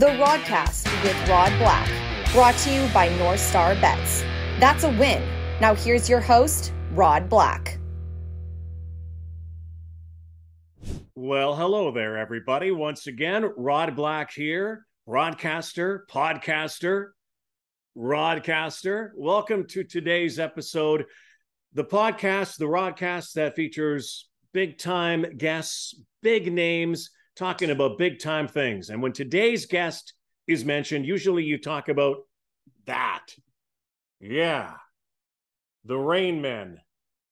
The Rodcast with Rod Black, brought to you by North Star Bets. That's a win. Now here's your host, Rod Black. Well, hello there, everybody. Once again, Rod Black here, broadcaster, podcaster, Rodcaster. Welcome to today's episode, the podcast, the Rodcast that features big time guests, big names talking about big time things. And when today's guest is mentioned, usually you talk about that. Yeah. The Rain Men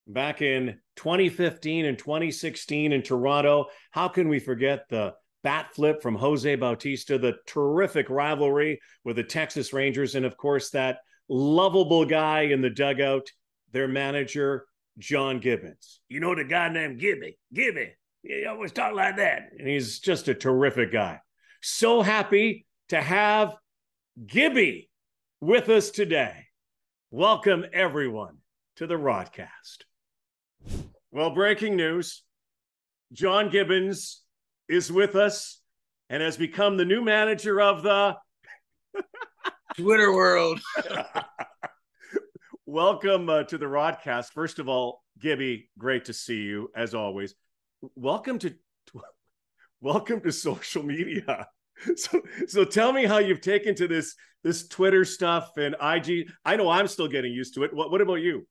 back in 2015 and 2016 in Toronto. How can we forget the bat flip from Jose Bautista, the terrific rivalry with the Texas Rangers, and of course, that lovable guy in the dugout, their manager, John Gibbons. You know the guy named Gibby, Gibby. He always talk like that. And he's just a terrific guy. So happy to have Gibby with us today. Welcome, everyone, to the Rodcast. Well, breaking news John Gibbons is with us and has become the new manager of the Twitter world. Welcome uh, to the Rodcast. First of all, Gibby, great to see you as always welcome to welcome to social media. So so tell me how you've taken to this this Twitter stuff and IG. I know I'm still getting used to it. What what about you?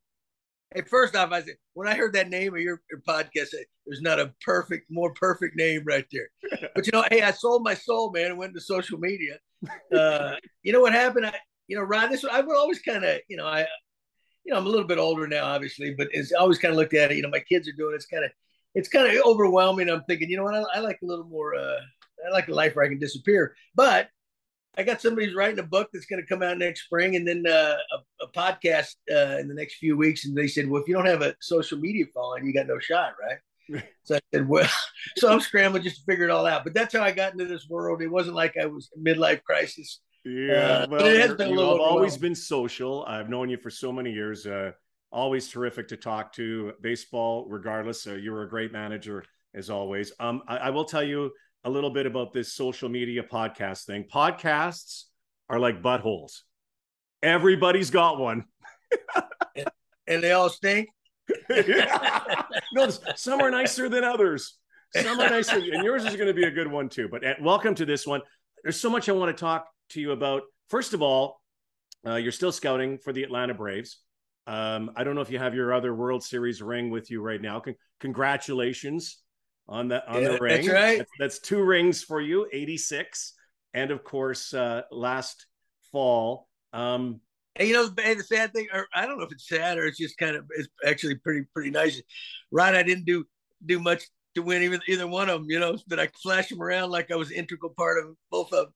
Hey, first off, I said when I heard that name of your, your podcast, there's not a perfect, more perfect name right there. But you know, hey, I sold my soul, man, and went to social media. Uh, you know what happened? I, you know, Rod, this I would always kind of, you know, I, you know, I'm a little bit older now, obviously, but it's always kind of looked at it. You know, my kids are doing it. it's kind of it's kind of overwhelming. I'm thinking, you know what? I, I like a little more. Uh, I like a life where I can disappear. But I got somebody who's writing a book that's going to come out next spring, and then uh, a, a, podcast uh, in the next few weeks. And they said, well, if you don't have a social media following, you got no shot, right? so I said, well, so I'm scrambling just to figure it all out. But that's how I got into this world. It wasn't like I was midlife crisis. Yeah, uh, well, but it has been a little. I've always been social. I've known you for so many years. Uh, always terrific to talk to. Baseball, regardless, uh, you were a great manager as always. Um, I, I will tell you a little bit about this social media podcast thing. Podcasts are like buttholes. Everybody's got one. and they all stink. no, some are nicer than others. Some are nicer, and yours is going to be a good one too. But uh, welcome to this one. There's so much I want to talk to you about. First of all, uh, you're still scouting for the Atlanta Braves. Um, I don't know if you have your other World Series ring with you right now. Con- congratulations on the on yeah, the ring. That's right. That's, that's, two rings for you, 86, and of course uh, last fall. Um, and you know, the sad thing, or I don't know if it's sad or it's just kind of it's actually pretty pretty nice. Right, I didn't do do much to win either, either one of them, you know, but I flash them around like I was an integral part of both of them.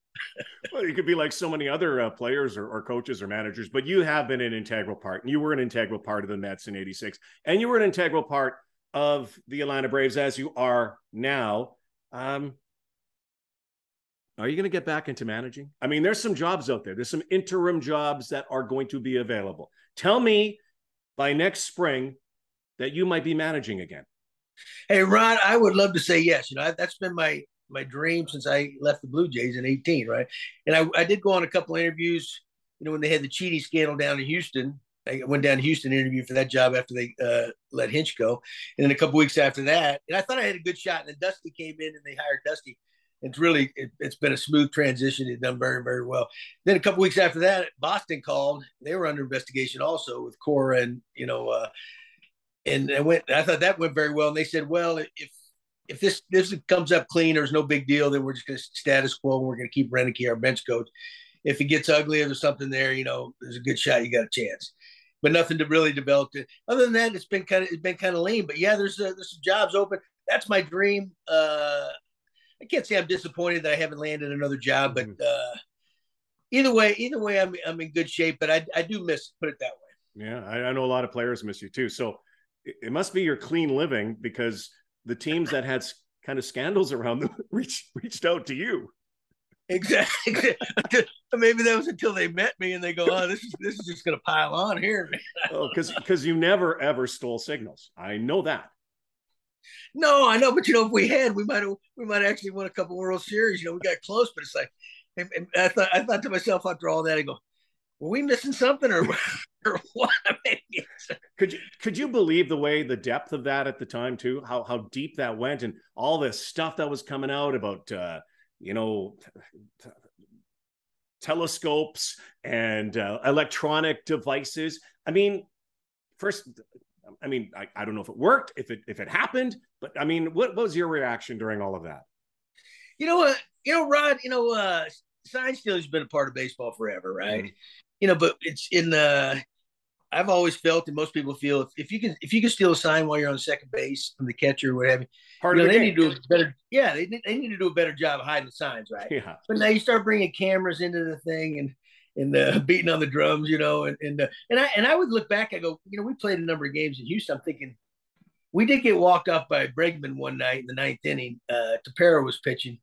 Well, you could be like so many other uh, players or, or, coaches or managers, but you have been an integral part. And you were an integral part of the Mets in 86. And you were an integral part of the Atlanta Braves as you are now. Um, are you going to get back into managing? I mean, there's some jobs out there. There's some interim jobs that are going to be available. Tell me by next spring that you might be managing again. Hey, Ron, I would love to say yes. You know, that's been my my dream since I left the Blue Jays in 18, right? And I, I did go on a couple interviews, you know, when they had the cheating scandal down in Houston. I went down to Houston interview for that job after they uh, let Hinch go. And then a couple weeks after that, and I thought I had a good shot. And then Dusty came in and they hired Dusty. It's really, it, has been a smooth transition. He's done very, very well. Then a couple weeks after that, Boston called. They were under investigation also with Cora and, you know, uh, and I went. I thought that went very well. And they said, well, if if this this comes up clean, there's no big deal. Then we're just going to status quo. and We're going to keep Roenicke, our bench coach. If it gets ugly or there's something there, you know, there's a good shot. You got a chance. But nothing to really develop it. Other than that, it's been kind of it's been kind of lean. But yeah, there's uh, there's some jobs open. That's my dream. Uh, I can't say I'm disappointed that I haven't landed another job, but mm-hmm. uh, either way, either way, I'm I'm in good shape. But I I do miss put it that way. Yeah, I, I know a lot of players miss you too. So it must be your clean living because the teams that had kind of scandals around them reached reached out to you. Exactly. Maybe that was until they met me and they go, "Oh, this is this is just going to pile on here." oh, because because you never ever stole signals. I know that. No, I know, but you know, if we had, we might have we might actually won a couple World Series. You know, we got close, but it's like I thought I thought to myself after all that, I go, were we missing something or, or what? could you could you believe the way the depth of that at the time too? How how deep that went and all this stuff that was coming out about uh, you know telescopes and uh, electronic devices. I mean, first, I mean, I, I don't know if it worked, if it if it happened, but I mean, what, what was your reaction during all of that? You know what? Uh, you know, Rod. You know, uh, sign stealing's been a part of baseball forever, right? Mm-hmm you know, but it's in the. I've always felt, and most people feel, if, if you can if you can steal a sign while you're on second base from the catcher or whatever, Part you know, the they game. need to do a better. Yeah, they, they need to do a better job of hiding the signs, right? Yeah. But now you start bringing cameras into the thing and and uh, beating on the drums, you know, and and uh, and I and I would look back. I go, you know, we played a number of games in Houston. I'm thinking we did get walked off by Bregman one night in the ninth inning. Uh, Tepera was pitching,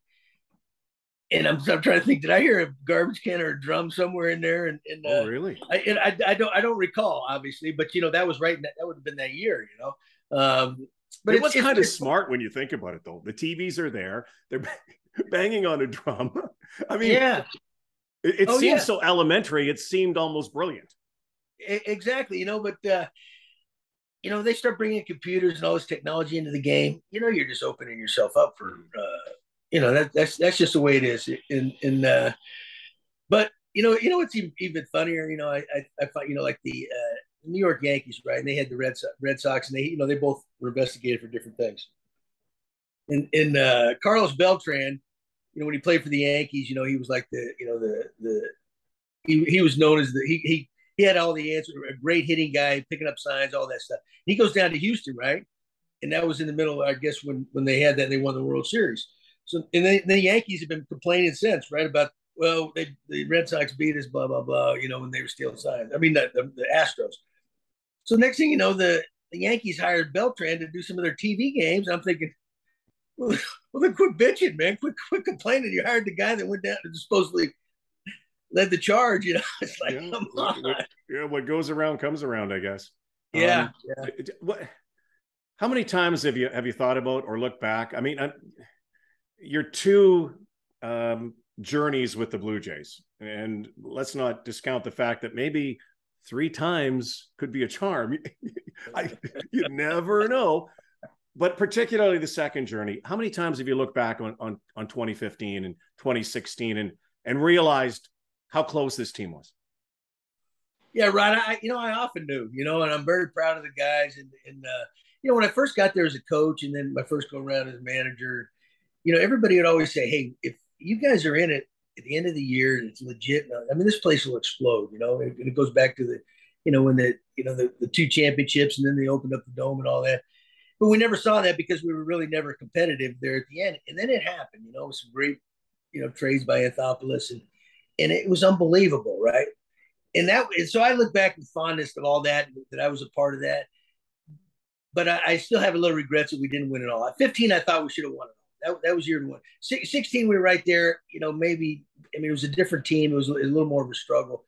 and I'm, I'm trying to think, did I hear a garbage can or a drum somewhere in there? And, and oh, uh, really? I, and I, I don't I don't recall obviously, but you know that was right. That, that would have been that year, you know. Um, but it was kind of smart when you think about it, though. The TVs are there; they're banging on a drum. I mean, yeah, it, it oh, seemed yeah. so elementary. It seemed almost brilliant. Exactly, you know, but uh, you know they start bringing computers and all this technology into the game. You know, you're just opening yourself up for. Uh, you know that that's that's just the way it is. In uh, but you know you know what's even, funnier. You know I I, I find you know like the uh, New York Yankees right, and they had the Red Sox, Red Sox, and they you know they both were investigated for different things. And in uh, Carlos Beltran, you know when he played for the Yankees, you know he was like the you know the the he, he was known as the he he he had all the answers, a great hitting guy, picking up signs, all that stuff. He goes down to Houston, right? And that was in the middle, I guess, when when they had that, they won the World Series. So and the Yankees have been complaining since, right? About well, they, the Red Sox beat us, blah blah blah. You know, when they were stealing signs. I mean, the, the, the Astros. So next thing you know, the the Yankees hired Beltran to do some of their TV games. I'm thinking, well, well then quit bitching, man. Quit quit complaining. You hired the guy that went down and supposedly led the charge. You know, it's like, yeah, come on. What, yeah, what goes around comes around, I guess. Yeah. Um, yeah. What? How many times have you have you thought about or looked back? I mean, I, your two um, journeys with the Blue Jays, and let's not discount the fact that maybe three times could be a charm. I, you never know. But particularly the second journey, how many times have you looked back on, on, on 2015 and 2016 and, and realized how close this team was? Yeah, right. I, you know, I often do, you know, and I'm very proud of the guys. And, and uh, you know, when I first got there as a coach and then my first go around as manager, you know, everybody would always say, "Hey, if you guys are in it at the end of the year, and it's legit. Uh, I mean, this place will explode." You know, and it goes back to the, you know, when the you know the, the two championships and then they opened up the dome and all that. But we never saw that because we were really never competitive there at the end. And then it happened. You know, some great, you know, trades by Anthopoulos and and it was unbelievable, right? And that and so I look back with fondness of all that that I was a part of that. But I, I still have a little regrets that we didn't win it all. At 15, I thought we should have won it that, that was year one. 16, we were right there. You know, maybe, I mean, it was a different team. It was a little more of a struggle.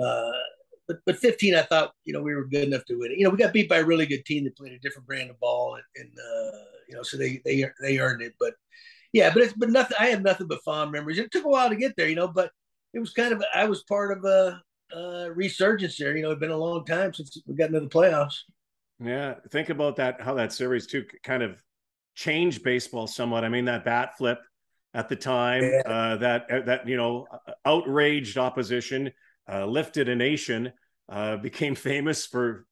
Uh, but, but 15, I thought, you know, we were good enough to win it. You know, we got beat by a really good team that played a different brand of ball. And, and uh, you know, so they, they, they earned it. But yeah, but it's, but nothing, I have nothing but fond memories. It took a while to get there, you know, but it was kind of, I was part of a, a resurgence there. You know, it's been a long time since we got into the playoffs. Yeah. Think about that, how that series too kind of changed baseball somewhat. I mean, that bat flip at the time, yeah. uh, that uh, that you know, outraged opposition uh, lifted a nation, uh, became famous for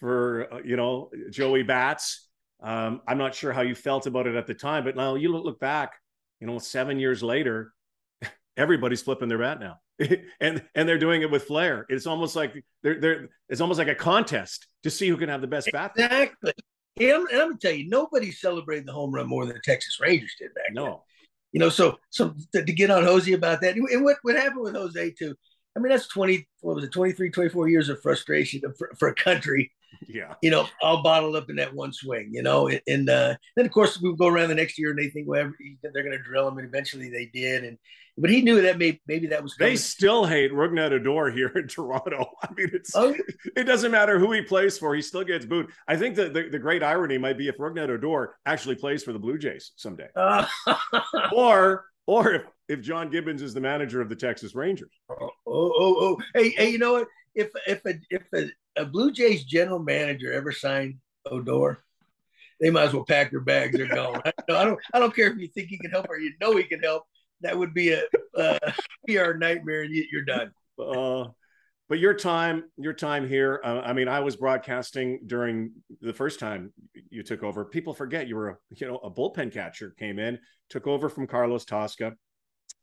for uh, you know Joey Bats. Um, I'm not sure how you felt about it at the time, but now you look, look back, you know, seven years later, everybody's flipping their bat now. and and they're doing it with flair. It's almost like they're they're it's almost like a contest to see who can have the best bat. Exactly. Yeah, I'm, I'm, gonna tell you, nobody celebrated the home run more than the Texas Rangers did back no. then. You know, so so to, to, get on Jose about that, and what what happened with Jose too? I mean, that's 20, what was it, 23, 24 years of frustration for, for a country. Yeah. You know, all bottled up in that one swing, you know. And, and uh, then, of course, we go around the next year and they think, well, they're going to drill him. And eventually they did. And but he knew that maybe maybe that was. Coming. They still hate Rougned Odor here in Toronto. I mean, it's oh, it doesn't matter who he plays for; he still gets booed. I think that the, the great irony might be if Rougned Odor actually plays for the Blue Jays someday, uh, or or if, if John Gibbons is the manager of the Texas Rangers. Oh, oh, oh, oh. Hey, hey, you know what? If if a if a, a Blue Jays general manager ever signed Odor, they might as well pack their bags. They're gone. I, don't. I don't care if you think he can help or you know he can help. That would be a, a PR nightmare. You're done. Uh, but your time, your time here. Uh, I mean, I was broadcasting during the first time you took over. People forget you were, a, you know, a bullpen catcher. Came in, took over from Carlos Tosca.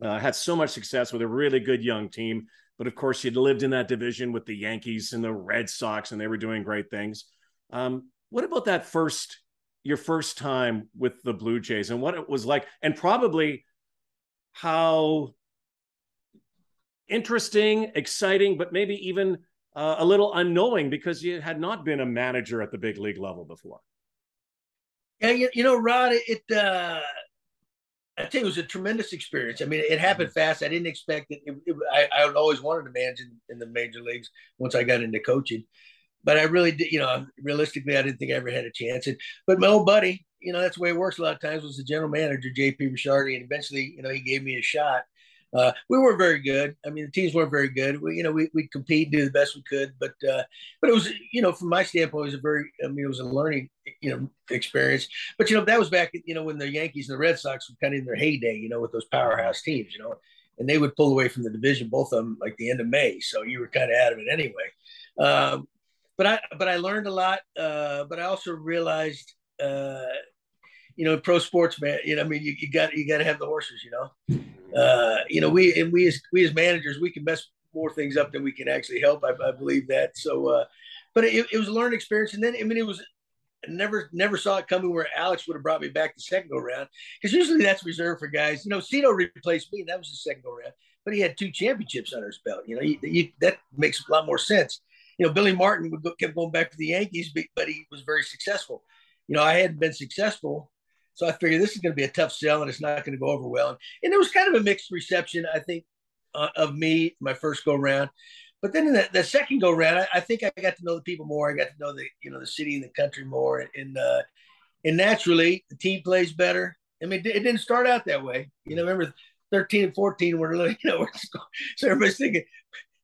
Uh, had so much success with a really good young team. But of course, you'd lived in that division with the Yankees and the Red Sox, and they were doing great things. Um, what about that first, your first time with the Blue Jays, and what it was like, and probably how interesting, exciting, but maybe even uh, a little unknowing because you had not been a manager at the big league level before. Yeah, you, you know, Rod, it, uh, I think it was a tremendous experience. I mean, it happened mm-hmm. fast. I didn't expect it. it, it I, I always wanted to manage in, in, the major leagues once I got into coaching, but I really did. You know, realistically, I didn't think I ever had a chance. And but my old buddy, you know, that's the way it works. A lot of times was the general manager, J.P. Ricciardi, and eventually, you know, he gave me a shot. Uh, we weren't very good. I mean, the teams weren't very good. We, you know, we we compete do the best we could, but uh, but it was, you know, from my standpoint, it was a very, I mean, it was a learning, you know, experience. But you know, that was back, you know, when the Yankees and the Red Sox were kind of in their heyday, you know, with those powerhouse teams, you know, and they would pull away from the division, both of them, like the end of May. So you were kind of out of it anyway. Um, but I but I learned a lot. Uh, but I also realized. Uh, you know, pro sports man, you know, I mean, you, you got you got to have the horses, you know uh, you know, we and we as we as managers, we can mess more things up than we can actually help. I, I believe that. So, uh, but it, it was a learning experience, and then I mean, it was never never saw it coming where Alex would have brought me back the second go round because usually that's reserved for guys. You know, Cito replaced me, and that was the second go round, but he had two championships under his belt. You know, you, you, that makes a lot more sense. You know, Billy Martin would go, kept going back to the Yankees, but he was very successful. You know, I hadn't been successful so I figured this is going to be a tough sell and it's not going to go over well. And, it was kind of a mixed reception, I think, uh, of me my first go round. But then in the, the second go round, I, I, think I got to know the people more. I got to know the you know the city and the country more, and uh, and naturally the team plays better. I mean, it, didn't start out that way. You know, remember 13 and 14 were you know so everybody's thinking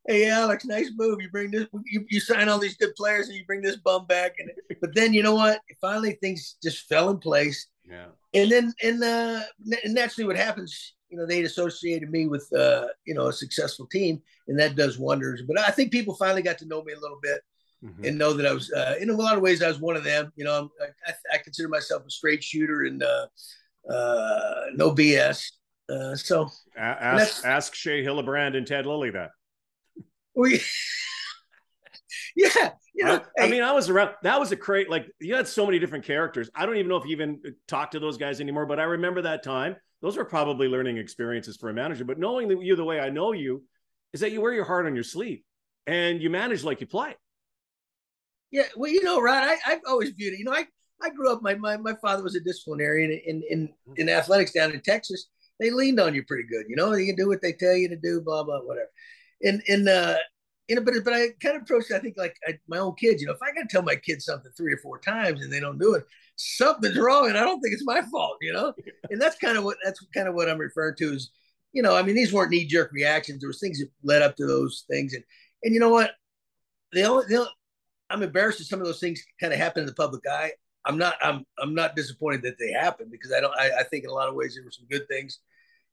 hey Alex, nice move. You bring this, you, you sign all these good players, and you bring this bum back. And but then you know what? Finally, things just fell in place. Yeah. And then and uh, and naturally, what happens? You know, they associated me with uh, you know a successful team, and that does wonders. But I think people finally got to know me a little bit. Mm-hmm. And know that I was, uh, in a lot of ways, I was one of them. You know, I, I consider myself a straight shooter and uh, uh, no BS. Uh, so ask ask Shea Hillenbrand and Ted Lilly that. We, yeah, you know, I, I, mean, I was around. That was a great. Like you had so many different characters. I don't even know if you even talk to those guys anymore. But I remember that time. Those were probably learning experiences for a manager. But knowing you the way I know you, is that you wear your heart on your sleeve and you manage like you play. Yeah, well, you know, Rod, I, I've always viewed it. You know, I, I grew up. My, my my father was a disciplinarian in in in athletics down in Texas. They leaned on you pretty good. You know, you can do what they tell you to do. Blah blah whatever and and uh you know, but but I kind of approach it. I think like I, my own kids. You know, if I got to tell my kids something three or four times and they don't do it, something's wrong, and I don't think it's my fault. You know, and that's kind of what that's kind of what I'm referring to is, you know, I mean, these weren't knee jerk reactions. There was things that led up to those things, and and you know what, they only, they only I'm embarrassed that some of those things kind of happen in the public eye. I'm not I'm I'm not disappointed that they happened because I don't I, I think in a lot of ways there were some good things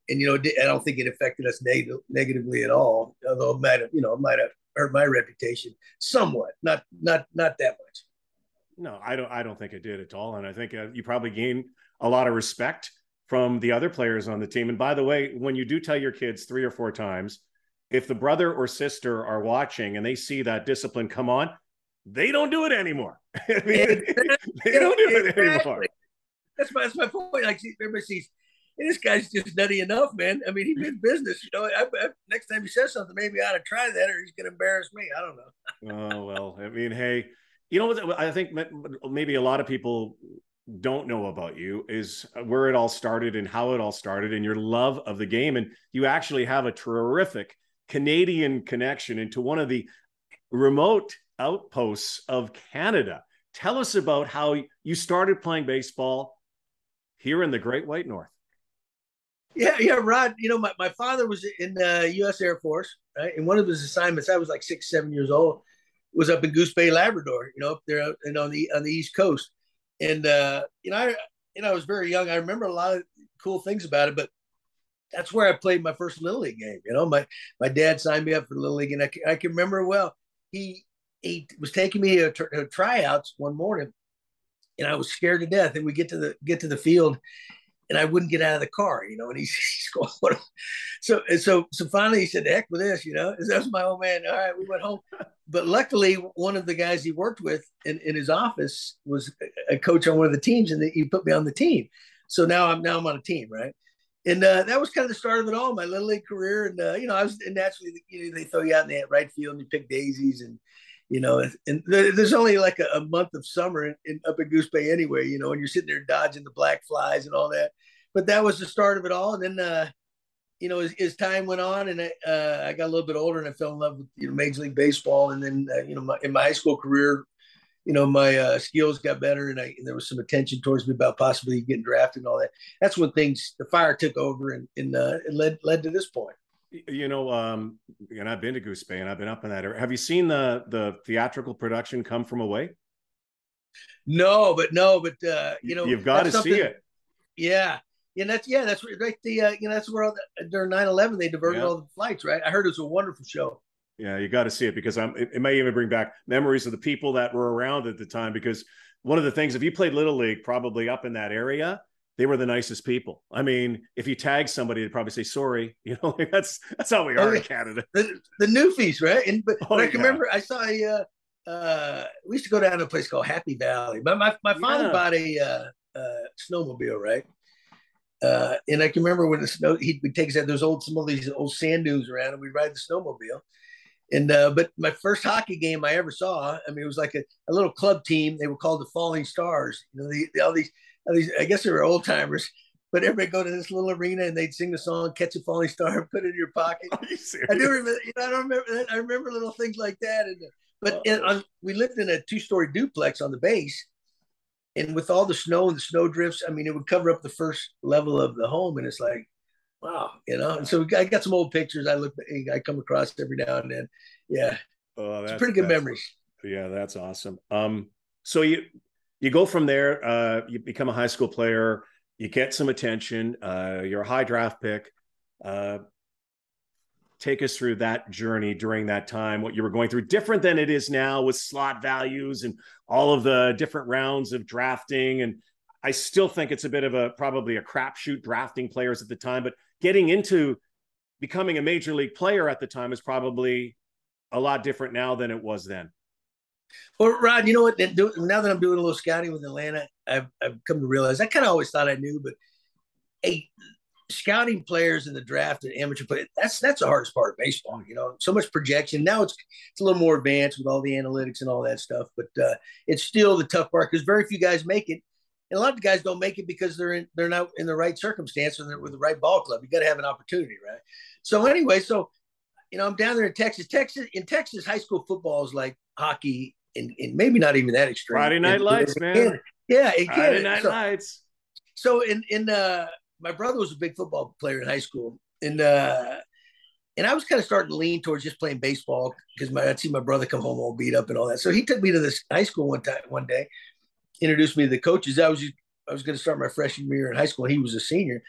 and you know, I don't think it affected us neg- negatively at all. Although it might have, you know, it might have hurt my reputation somewhat, not not not that much. No, I don't. I don't think it did at all. And I think uh, you probably gained a lot of respect from the other players on the team. And by the way, when you do tell your kids three or four times, if the brother or sister are watching and they see that discipline come on, they don't do it anymore. I mean, they don't do it anymore. That's my, that's my point. Like everybody sees this guy's just nutty enough, man. I mean, he did business. You know, I, I, next time he says something, maybe I ought to try that, or he's going to embarrass me. I don't know. oh well, I mean, hey, you know what? I think maybe a lot of people don't know about you is where it all started and how it all started, and your love of the game, and you actually have a terrific Canadian connection into one of the remote outposts of Canada. Tell us about how you started playing baseball here in the Great White North. Yeah, yeah, Rod. You know, my, my father was in the U.S. Air Force, right? And one of his assignments, I was like six, seven years old, was up in Goose Bay, Labrador. You know, up there and on the on the East Coast. And uh, you know, I you know I was very young. I remember a lot of cool things about it, but that's where I played my first little league game. You know, my my dad signed me up for little league, and I, I can remember well. He he was taking me to, to tryouts one morning, and I was scared to death. And we get to the get to the field, and I wouldn't get out of the car, you know. And he's, he's going, what? so so so finally he said, "Heck with this," you know. That was my old man. All right, we went home. But luckily, one of the guys he worked with in, in his office was a coach on one of the teams, and he put me on the team. So now I'm now I'm on a team, right? And uh, that was kind of the start of it all, my little league career. And uh, you know, I was and naturally, you know, they throw you out in the right field and you pick daisies, and you know, and there's only like a, month of summer in, in, up in Goose Bay anyway, you know, and you're sitting there dodging the black flies and all that. But that was the start of it all. And then, uh, you know, as, as, time went on and I, uh, I, got a little bit older and I fell in love with you know Major League Baseball. And then, uh, you know, my, in my high school career, you know, my uh, skills got better and, I, and there was some attention towards me about possibly getting drafted and all that. That's when things, the fire took over and, and uh, it led led to this point you know, um, and I've been to Goose Bay and I've been up in that area. Have you seen the the theatrical production come from away? No, but no, but uh, you know, you've got to see it. Yeah, yeah, that's yeah, that's right. The uh, you know that's where all the, during 9-11 they diverted yeah. all the flights, right? I heard it was a wonderful show. Yeah, you got to see it because I'm. It, it may even bring back memories of the people that were around at the time. Because one of the things, if you played little league, probably up in that area, they were the nicest people. I mean, if you tag somebody, they'd probably say sorry. You know, that's that's how we are oh, in Canada. The, the Newfies, right? And but, oh, but I can yeah. remember I saw a. Uh, uh, we used to go down to a place called Happy Valley. But my my father yeah. bought a uh, uh, snowmobile, right? Uh, and I can remember when the snow he'd take us at those old some of these old sand dunes around, and we'd ride the snowmobile. And uh, but my first hockey game I ever saw, I mean, it was like a, a little club team. They were called the Falling Stars. You know, the, the, all these I guess they were old timers, but everybody go to this little arena and they'd sing the song "Catch a Falling Star" and put it in your pocket. You I do remember. You know, I don't remember. I remember little things like that. And but oh. on, we lived in a two-story duplex on the base, and with all the snow and the snow drifts, I mean, it would cover up the first level of the home, and it's like, wow, you know. And so I got some old pictures. I look, I come across every now and then. Yeah, oh, that's, it's pretty good memories. Yeah, that's awesome. Um, so you you go from there. Uh, you become a high school player. You get some attention. Uh, you're a high draft pick. Uh, take us through that journey during that time. What you were going through, different than it is now with slot values and all of the different rounds of drafting. And I still think it's a bit of a probably a crapshoot drafting players at the time, but getting into becoming a major league player at the time is probably a lot different now than it was then. Well, Rod, you know what? Now that I'm doing a little scouting with Atlanta, I've, I've come to realize I kind of always thought I knew, but hey, scouting players in the draft and amateur play that's that's the hardest part of baseball. You know, so much projection. Now it's it's a little more advanced with all the analytics and all that stuff, but uh, it's still the tough part because very few guys make it. And a lot of guys don't make it because they're in, they're not in the right circumstance and they're with the right ball club. You got to have an opportunity, right? So anyway, so you know, I'm down there in Texas. Texas in Texas, high school football is like hockey and, and maybe not even that extreme. Friday Night Lights, man. Yeah, it Friday Night so, Lights. So in in uh, my brother was a big football player in high school, and uh, and I was kind of starting to lean towards just playing baseball because my I'd see my brother come home all beat up and all that. So he took me to this high school one time one day, introduced me to the coaches. I was I was going to start my freshman year in high school, and he was a senior,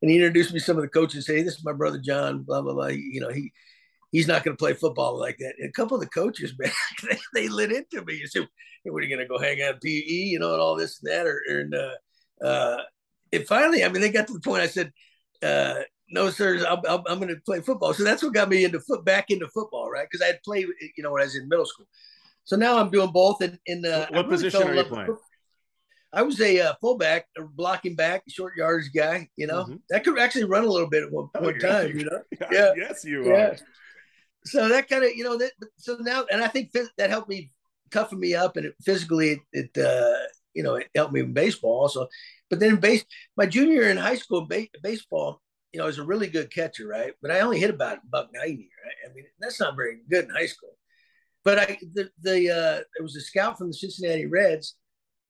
and he introduced me to some of the coaches. Say, hey, this is my brother John. Blah blah blah. You know he he's not going to play football like that. And a couple of the coaches, man, they, they lit into me. You said, hey, "What are you going to go hang out at PE?" You know, and all this and that. Or, and uh, uh, and finally, I mean, they got to the point. I said, uh, "No, sir, I'm, I'm, I'm going to play football." So that's what got me into foot back into football, right? Because I had played, you know, when I was in middle school. So now I'm doing both. And in, in uh, what really position are you playing? I was a uh, fullback, a blocking back, short yards guy. You know, mm-hmm. I could actually run a little bit at one, oh, one time. You know, yeah, yes, you yeah. are so that kind of you know that so now and I think that helped me toughen me up and it, physically it, it uh, you know it helped me in baseball also. But then base my junior in high school ba- baseball, you know, I was a really good catcher, right? But I only hit about buck ninety, right? I mean that's not very good in high school. But I the the uh, there was a scout from the Cincinnati Reds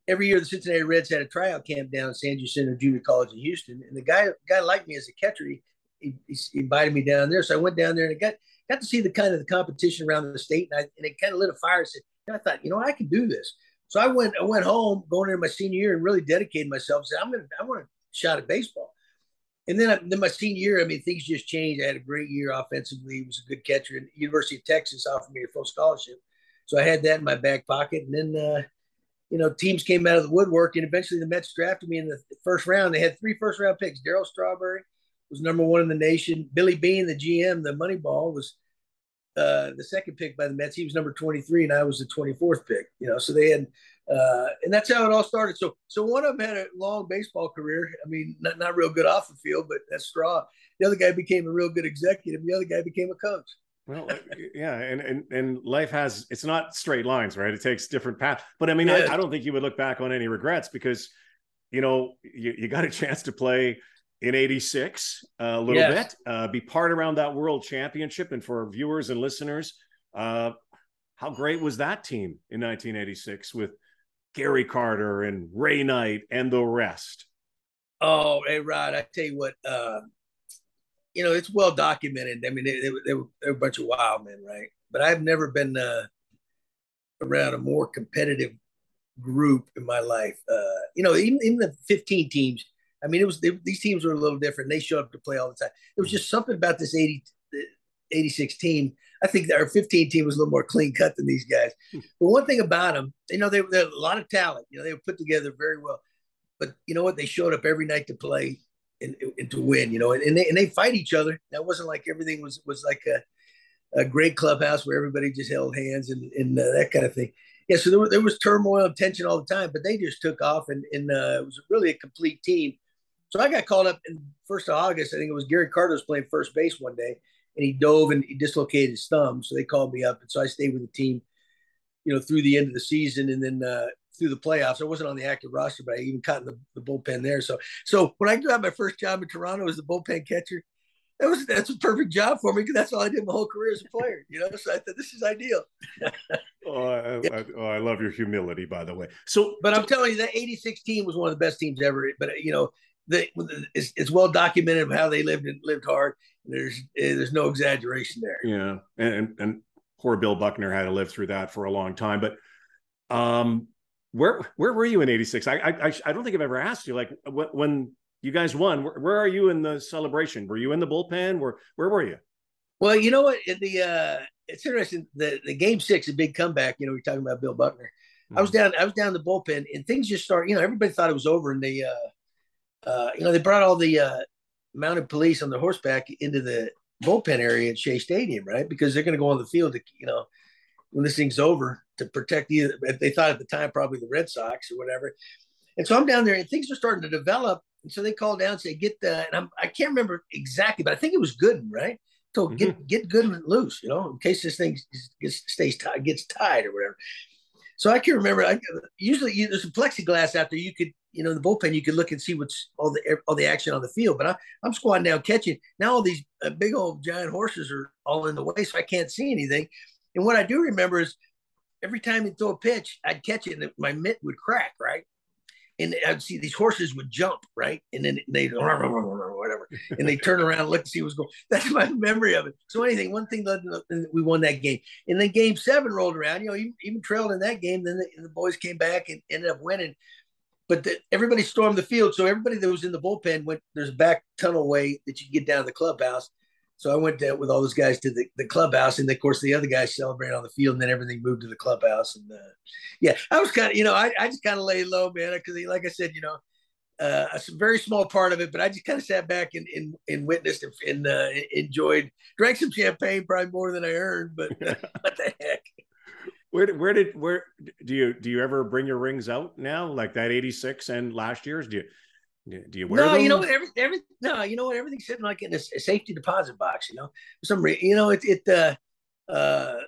every year the Cincinnati Reds had a tryout camp down at San Jacinto Junior College in Houston, and the guy guy liked me as a catcher. He, he, he, invited me down there, so I went down there and I got got to see the kind of the competition around the state, and, I, and it kind of lit a fire. I said, I thought, you know, I can do this. So I went I went home going into my senior year and really dedicated myself. Said, I'm gonna I want a shot at baseball. And then, I, then my senior year, I mean, things just changed. I had a great year offensively. He was a good catcher. And University of Texas offered me a full scholarship, so I had that in my back pocket. And then, uh, you know, teams came out of the woodwork, and eventually the Mets drafted me in the first round. They had three first round picks. Darryl Strawberry was number one in the nation. Billy Beane, the GM, the Moneyball, was uh, the second pick by the Mets. He was number 23, and I was the 24th pick. You know, so they had, uh, and that's how it all started. So, so one of them had a long baseball career. I mean, not not real good off the field, but that's straw. The other guy became a real good executive. The other guy became a coach. Well, uh, yeah, and and and life has it's not straight lines, right? It takes different paths. But I mean, yeah. I, I don't think you would look back on any regrets because, you know, you, you got a chance to play in 86 uh, a little yes. bit uh, be part around that world championship and for viewers and listeners uh, how great was that team in 1986 with gary carter and ray knight and the rest? Oh hey rod i tell you what uh, you know it's well documented. I mean they, they, they, were, they, were, a bunch of wild men right? But i've never been uh, around a more competitive group in my life. Uh, you know even, even the 15 teams I mean, it was they, these teams were a little different. They showed up to play all the time. There was just something about this 80, 86 team. I think our 15 team was a little more clean cut than these guys. Hmm. But one thing about them, you know, they, had a lot of talent. You know, they were put together very well. But you know what? They showed up every night to play and, and to win. You know, and, and they and they fight each other. That wasn't like everything was was like a, a great clubhouse where everybody just held hands and, and uh, that kind of thing. Yeah, so there, were, there was turmoil and tension all the time, but they just took off, and, and uh, it was really a complete team. So I got called up in first of August. I think it was Gary Carter was playing first base one day, and he dove and he dislocated his thumb. So they called me up, and so I stayed with the team, you know, through the end of the season, and then uh, through the playoffs. I wasn't on the active roster, but I even caught in the, the bullpen there. So so when I got my first job in Toronto as the bullpen catcher, that was that's a perfect job for me because that's all I did my whole career as a player. You know, so I thought this is ideal. oh, I, yeah. I, oh, I love your humility, by the way. So, but I'm telling you, that '86 team was one of the best teams ever. But you know, they, it's, it's well documented how they lived and lived hard. There's eh, there's no exaggeration there. Yeah, and and poor Bill Buckner had to live through that for a long time. But um, where where were you in '86? I, I I don't think I've ever asked you. Like when you guys won, where, where, are you in the celebration? Were you in the bullpen? Where where were you? Well, you know what? In the uh, it's interesting. The the game six, a big comeback. You know, we're talking about Bill Buckner. Mm-hmm. I was hmm. down. I was down the bullpen, and things just started. You know, everybody thought it was over, and they uh, uh, you know, they brought all the uh, mounted police on the horseback into the bullpen area at Shea Stadium, right? Because they're going to go on the field to, you know, when this thing's over to protect either. They thought at the time probably the Red Sox or whatever. And so I'm down there, and things are starting to develop. And so they call down and say, "Get the," and I'm, I can't remember exactly, but I think it was Gooden, right? So mm-hmm. get get Gooden loose, you know, in case this thing gets, stays tied, gets tied or whatever. So I can remember. I, usually, you, there's some plexiglass out there. You could you know, the bullpen, you could look and see what's all the all the action on the field. But I, I'm squatting down catching. Now all these uh, big old giant horses are all in the way, so I can't see anything. And what I do remember is every time you throw a pitch, I'd catch it and my mitt would crack, right? And I'd see these horses would jump, right? And then they'd whatever, and they turn around and look to see what's going. That's my memory of it. So anything, one thing we won that game, and then Game Seven rolled around. You know, even, even trailed in that game, then the, the boys came back and ended up winning but the, everybody stormed the field. So everybody that was in the bullpen went. There's a back tunnel way that you can get down to the clubhouse. So I went with all those guys to the, the clubhouse, and of course the other guys celebrated on the field, and then everything moved to the clubhouse. And uh, yeah, I was kind of, you know, I, I just kind of laid low, man, because like I said, you know, uh, a very small part of it, but I just kind of sat back and, and, and witnessed and, and uh, enjoyed, drank some champagne, probably more than I earned, but what the heck where where did where do you do you ever bring your rings out now like that 86 and last year's? Do you do you wear them? no them? you know what every, every no you know what? Everything's sitting like in a, a safety deposit box you know? For some you know it it uh uh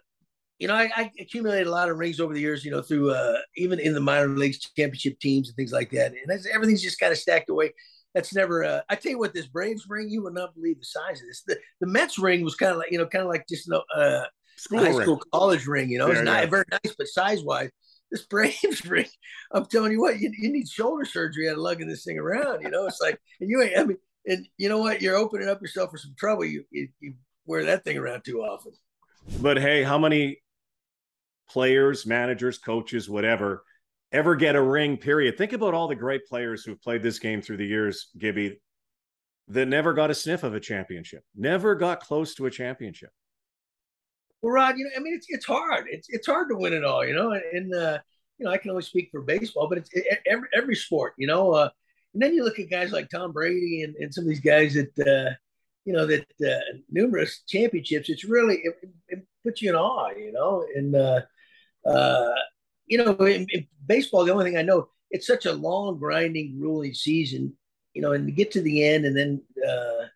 you know I, I accumulated a lot of rings over the years you know through uh even in the minor leagues championship teams and things like that. And everything's just kind of stacked away. That's never uh, I tell you what this Braves ring you would not believe the size of this. The, the Mets ring was kind of like you know kind of like just no uh school high ring. school college ring. You know, yeah, it's not very nice, but size wise. this Braves ring. I'm telling you what, you, you need shoulder surgery out of lugging this thing around. You know, it's like, and you ain't. I mean, and you know what? You're opening up yourself for some trouble. You you, you wear that thing around too often. But hey, how many players, managers, coaches, whatever, ever get a ring? Period. Think about all the great players who've played this game through the years, Gibby, that never got a sniff of a championship, never got close to a championship. Well, Rod, you know, I mean, it's it's hard. It's it's hard to win it all, you know. And, and uh, you know, I can only speak for baseball, but it's it, every every sport, you know. Uh, and then you look at guys like Tom Brady and, and some of these guys that uh, you know that uh, numerous championships. It's really it, it, puts you in awe, you know. And uh, uh, you know, in, in baseball, the only thing I know, it's such a long, grinding, grueling season, you know, and to get to the end, and then uh,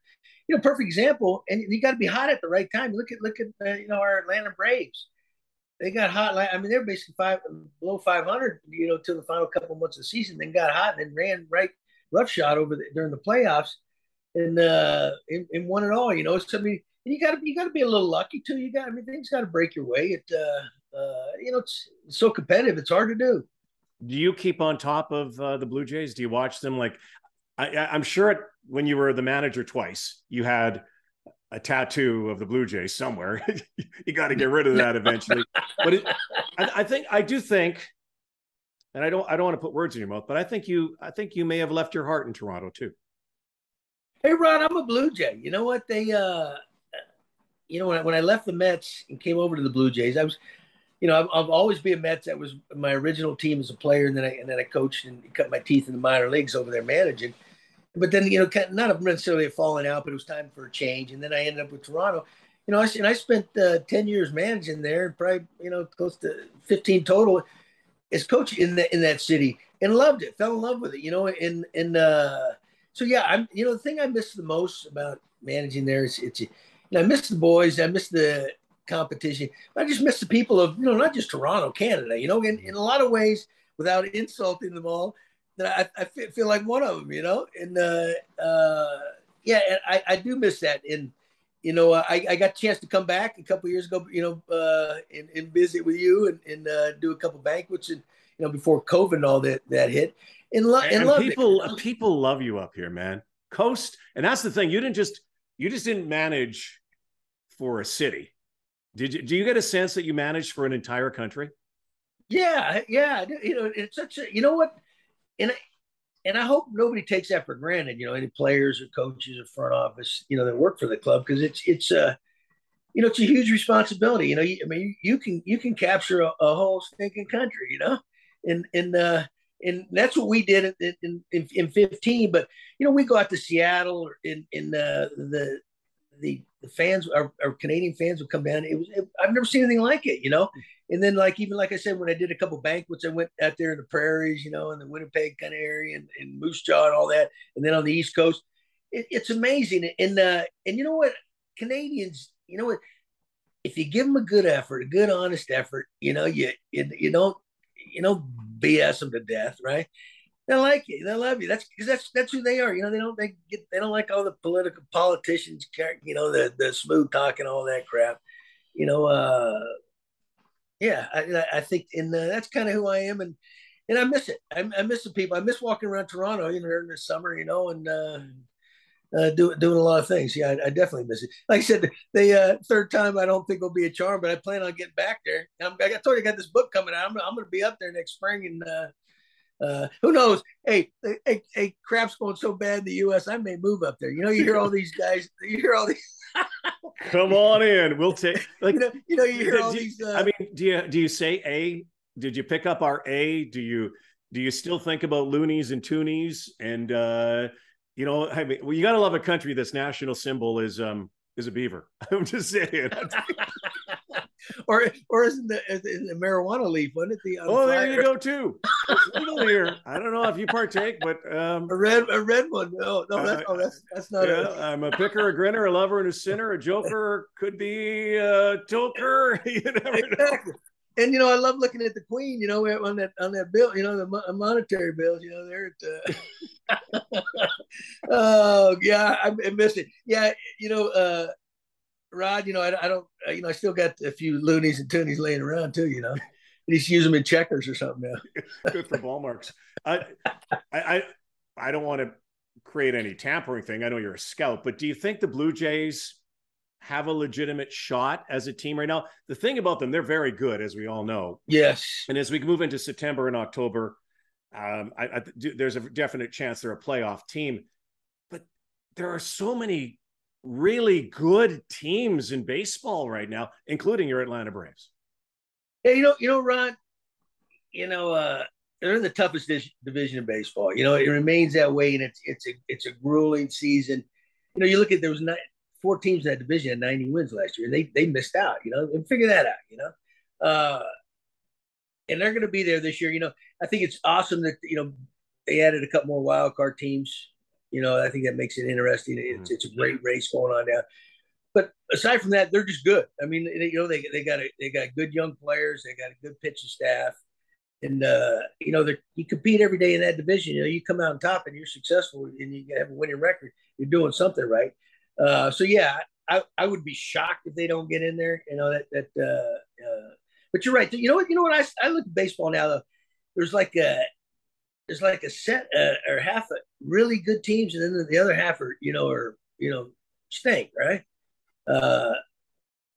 you know, perfect example. And you got to be hot at the right time. Look at look at uh, you know our Atlanta Braves. They got hot. I mean, they're basically five below 500, you know, till the final couple months of the season. Then got hot and then ran right roughshod over the, during the playoffs, and uh, and, and won it all. You know, so I mean, you got to you got to be a little lucky too. You got I mean, things got to break your way. It uh, uh, you know, it's, it's so competitive. It's hard to do. Do you keep on top of uh, the Blue Jays? Do you watch them? Like, I, I'm sure it, when you were the manager twice, you had a tattoo of the Blue Jays somewhere. you got to get rid of that eventually. but it, I, I, think I do think, and I don't I don't want to put words in your mouth, but I think you I think you may have left your heart in Toronto too. Hey Ron, I'm a Blue Jay. You know what they uh you know when I, when I left the Mets and came over to the Blue Jays, I was you know, I've, I've, always been Mets. That was my original team as a player, and then I and then I coached and cut my teeth in the minor leagues over there managing but then you know, not necessarily a falling out, but it was time for a change. And then I ended up with Toronto. You know, I, and I spent uh, ten years managing there, probably you know close to fifteen total as coach in that in that city, and loved it. Fell in love with it. You know, and and uh, so yeah, I'm you know the thing I miss the most about managing there is it's you know I miss the boys, I miss the competition, I just miss the people of you know not just Toronto, Canada. You know, in in a lot of ways, without insulting them all that I, I feel like one of them, you know, and uh, uh, yeah, and I, I do miss that. And you know, I, I got a chance to come back a couple years ago, you know, uh, and, and visit with you and, and uh, do a couple banquets and you know before COVID and all that that hit. And, lo- and, and people it. people love you up here, man. Coast, and that's the thing. You didn't just you just didn't manage for a city. Did you? Do you get a sense that you managed for an entire country? Yeah, yeah. You know, it's such a. You know what? and and I hope nobody takes that for granted. You know, any players or coaches or front office, you know, that work for the club because it's it's a you know it's a huge responsibility. You know, I mean, you, you, can you can capture a, a, whole stinking country. You know, and and uh, and that's what we did in in, in, in 15. But you know, we go out to Seattle in in uh, the the the fans, our, our Canadian fans would come down. It was it, I've never seen anything like it. You know, and then like even like I said, when I did a couple banquets, I went out there in the prairies, you know, in the Winnipeg kind of area and, and Moose Jaw and all that, and then on the East Coast, it, it's amazing. And uh, and you know what, Canadians, you know what, if you give them a good effort, a good honest effort, you know, you you, you don't you don't BS them to death, right? They like you, they love you. That's because that's that's who they are. You know, they don't they get they don't like all the political politicians, you know, the the smooth talking, all that crap. You know, uh, yeah, I, I think, and uh, that's kind of who I am, and and I miss it. I, I, miss the people. I miss walking around Toronto, you know, in the summer, you know, and uh, uh, do, doing a lot of things. Yeah, I, I, definitely miss it. Like I said, the uh, third time I don't think will be a charm, but I plan on getting back there. I'm, I told you I got this book coming out. I'm, I'm going to be up there next spring, and uh, uh, who knows? Hey, hey, hey, crap's going so bad in the U.S. I may move up there. You know, you hear all these guys. You hear all these. Come on in. We'll take like you know, you, know, you hear all these. Uh, I mean, do you do you say A? Did you pick up our A? Do you do you still think about loonies and toonies? And uh, you know, I mean, well, you got to love a country that's national symbol is um is a beaver. I'm just saying. or or isn't the, is the marijuana leaf? Wasn't it the oh, there you go too. Legal here. I don't know if you partake, but um, a red a red one. No, no, that's, uh, oh, that's that's not. Yeah, i am a picker, a grinner, a lover, and a sinner. A joker could be a toker. you never exactly. know. And you know, I love looking at the queen. You know, on that on that bill. You know, the monetary bills. You know, there. Uh... oh yeah, I, I miss it. Yeah, you know. uh Rod, you know, I, I don't, you know, I still got a few loonies and toonies laying around too, you know. He's using them in checkers or something. Good for ball marks. I, I, I don't want to create any tampering thing. I know you're a scout, but do you think the Blue Jays have a legitimate shot as a team right now? The thing about them, they're very good, as we all know. Yes. And as we move into September and October, um, I, I, there's a definite chance they're a playoff team. But there are so many really good teams in baseball right now, including your Atlanta Braves. Yeah, you know, you know, Ron, you know, uh, they're in the toughest division in baseball. You know, it remains that way, and it's it's a it's a grueling season. You know, you look at there was nine, four teams in that division had 90 wins last year, and they they missed out. You know, and figure that out. You know, uh, and they're going to be there this year. You know, I think it's awesome that you know they added a couple more wild card teams. You know, I think that makes it interesting. It's, mm-hmm. it's a great race going on now. But aside from that, they're just good. I mean, you know, they they got a, they got good young players. They got a good pitching staff, and uh, you know, you compete every day in that division. You know, you come out on top and you're successful, and you have a winning record. You're doing something right. Uh, so yeah, I, I would be shocked if they don't get in there. You know that that. Uh, uh, but you're right. You know what? You know what? I, I look at baseball now. Though, there's like a there's like a set uh, or half of really good teams, and then the other half are you know are you know stink, right? Uh,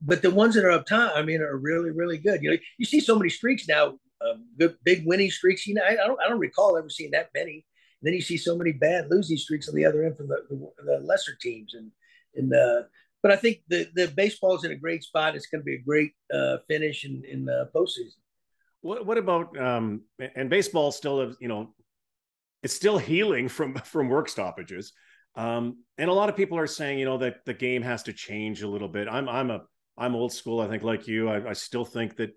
but the ones that are up top, I mean, are really really good. You know, you see so many streaks now, um, good big winning streaks. You know, I, I don't I don't recall ever seeing that many. Then you see so many bad losing streaks on the other end from the, the, the lesser teams, and and uh, but I think the the baseball's in a great spot. It's going to be a great uh, finish in in the postseason. What what about um and baseball still you know it's still healing from from work stoppages. Um, and a lot of people are saying, you know, that the game has to change a little bit. I'm I'm a I'm old school. I think like you, I, I still think that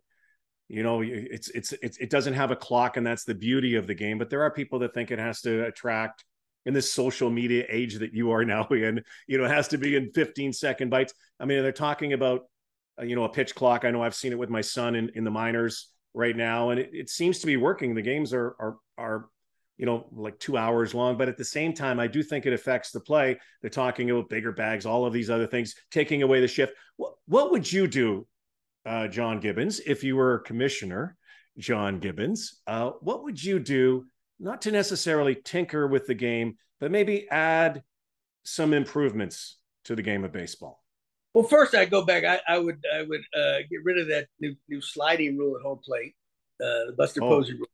you know it's, it's it's it doesn't have a clock, and that's the beauty of the game. But there are people that think it has to attract in this social media age that you are now in, you know, it has to be in 15 second bites. I mean, they're talking about, uh, you know, a pitch clock. I know I've seen it with my son in, in the minors right now, and it, it seems to be working. The games are, are, are, you know, like two hours long, but at the same time, I do think it affects the play. They're talking about bigger bags, all of these other things, taking away the shift. What, what would you do, uh, John Gibbons, if you were commissioner, John Gibbons? Uh, what would you do not to necessarily tinker with the game, but maybe add some improvements to the game of baseball? Well, first I go back. I, I would I would uh, get rid of that new, new sliding rule at home plate, uh, the Buster oh. Posey rule.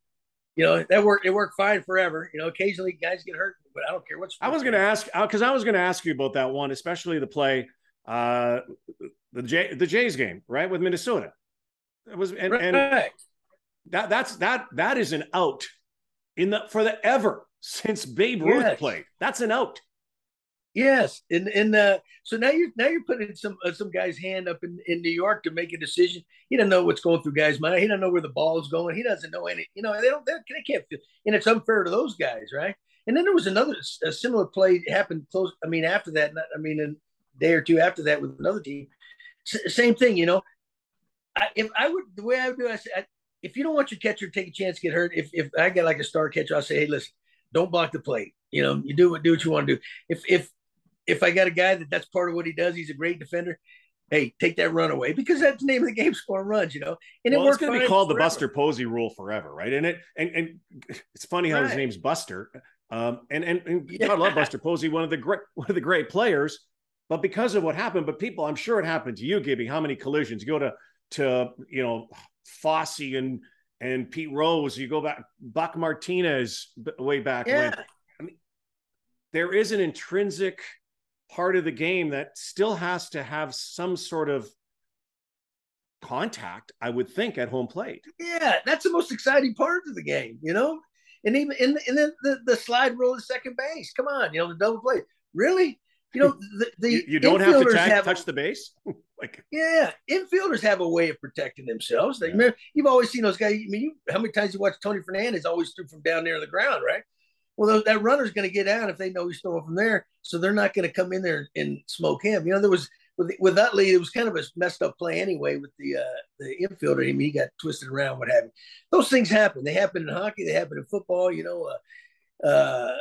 You know that worked. It worked fine forever. You know, occasionally guys get hurt, but I don't care what's. I was going to ask because I was going to ask you about that one, especially the play, uh, the J, the Jays game, right with Minnesota. It was and, right. and that that's that that is an out in the for the ever since Babe Ruth yes. played. That's an out. Yes, and and uh, so now you're now you're putting some uh, some guy's hand up in, in New York to make a decision. He doesn't know what's going through guys' mind. He doesn't know where the ball is going. He doesn't know any. You know, they don't. They, can't feel, and it's unfair to those guys, right? And then there was another a similar play happened close. I mean, after that, not, I mean, a day or two after that with another team, S- same thing. You know, I, if I would the way I would do, it, I, say, if you don't want your catcher to take a chance to get hurt, if, if I get like a star catcher, I'll say, hey, listen, don't block the plate. You know, you do what do what you want to do. If if if I got a guy that that's part of what he does, he's a great defender. Hey, take that run away because that's the name of the game: score runs. You know, and well, it it's going to be called forever. the Buster Posey rule forever, right? And it and and it's funny how right. his name's Buster. Um, and and, and yeah. God love Buster Posey, one of the great one of the great players. But because of what happened, but people, I'm sure it happened to you, Gibby. How many collisions? You go to to you know Fosse and and Pete Rose. You go back Buck Martinez way back yeah. when. I mean, there is an intrinsic part of the game that still has to have some sort of contact. I would think at home plate. Yeah, that's the most exciting part of the game. You know, and even in and then the, the slide rule at second base. Come on, you know the double play. Really? You know the, the you, you don't have to tag, have, touch the base. like yeah, infielders have a way of protecting themselves. They, yeah. You've always seen those guys. I mean, you, how many times you watch Tony Fernandez always threw from down near the ground, right? Well, that runner's going to get out if they know he's throwing from there, so they're not going to come in there and smoke him. You know, there was with with that lead, it was kind of a messed up play anyway with the uh, the infielder. I mean, he got twisted around, what have you. Those things happen. They happen in hockey. They happen in football. You know, uh, uh,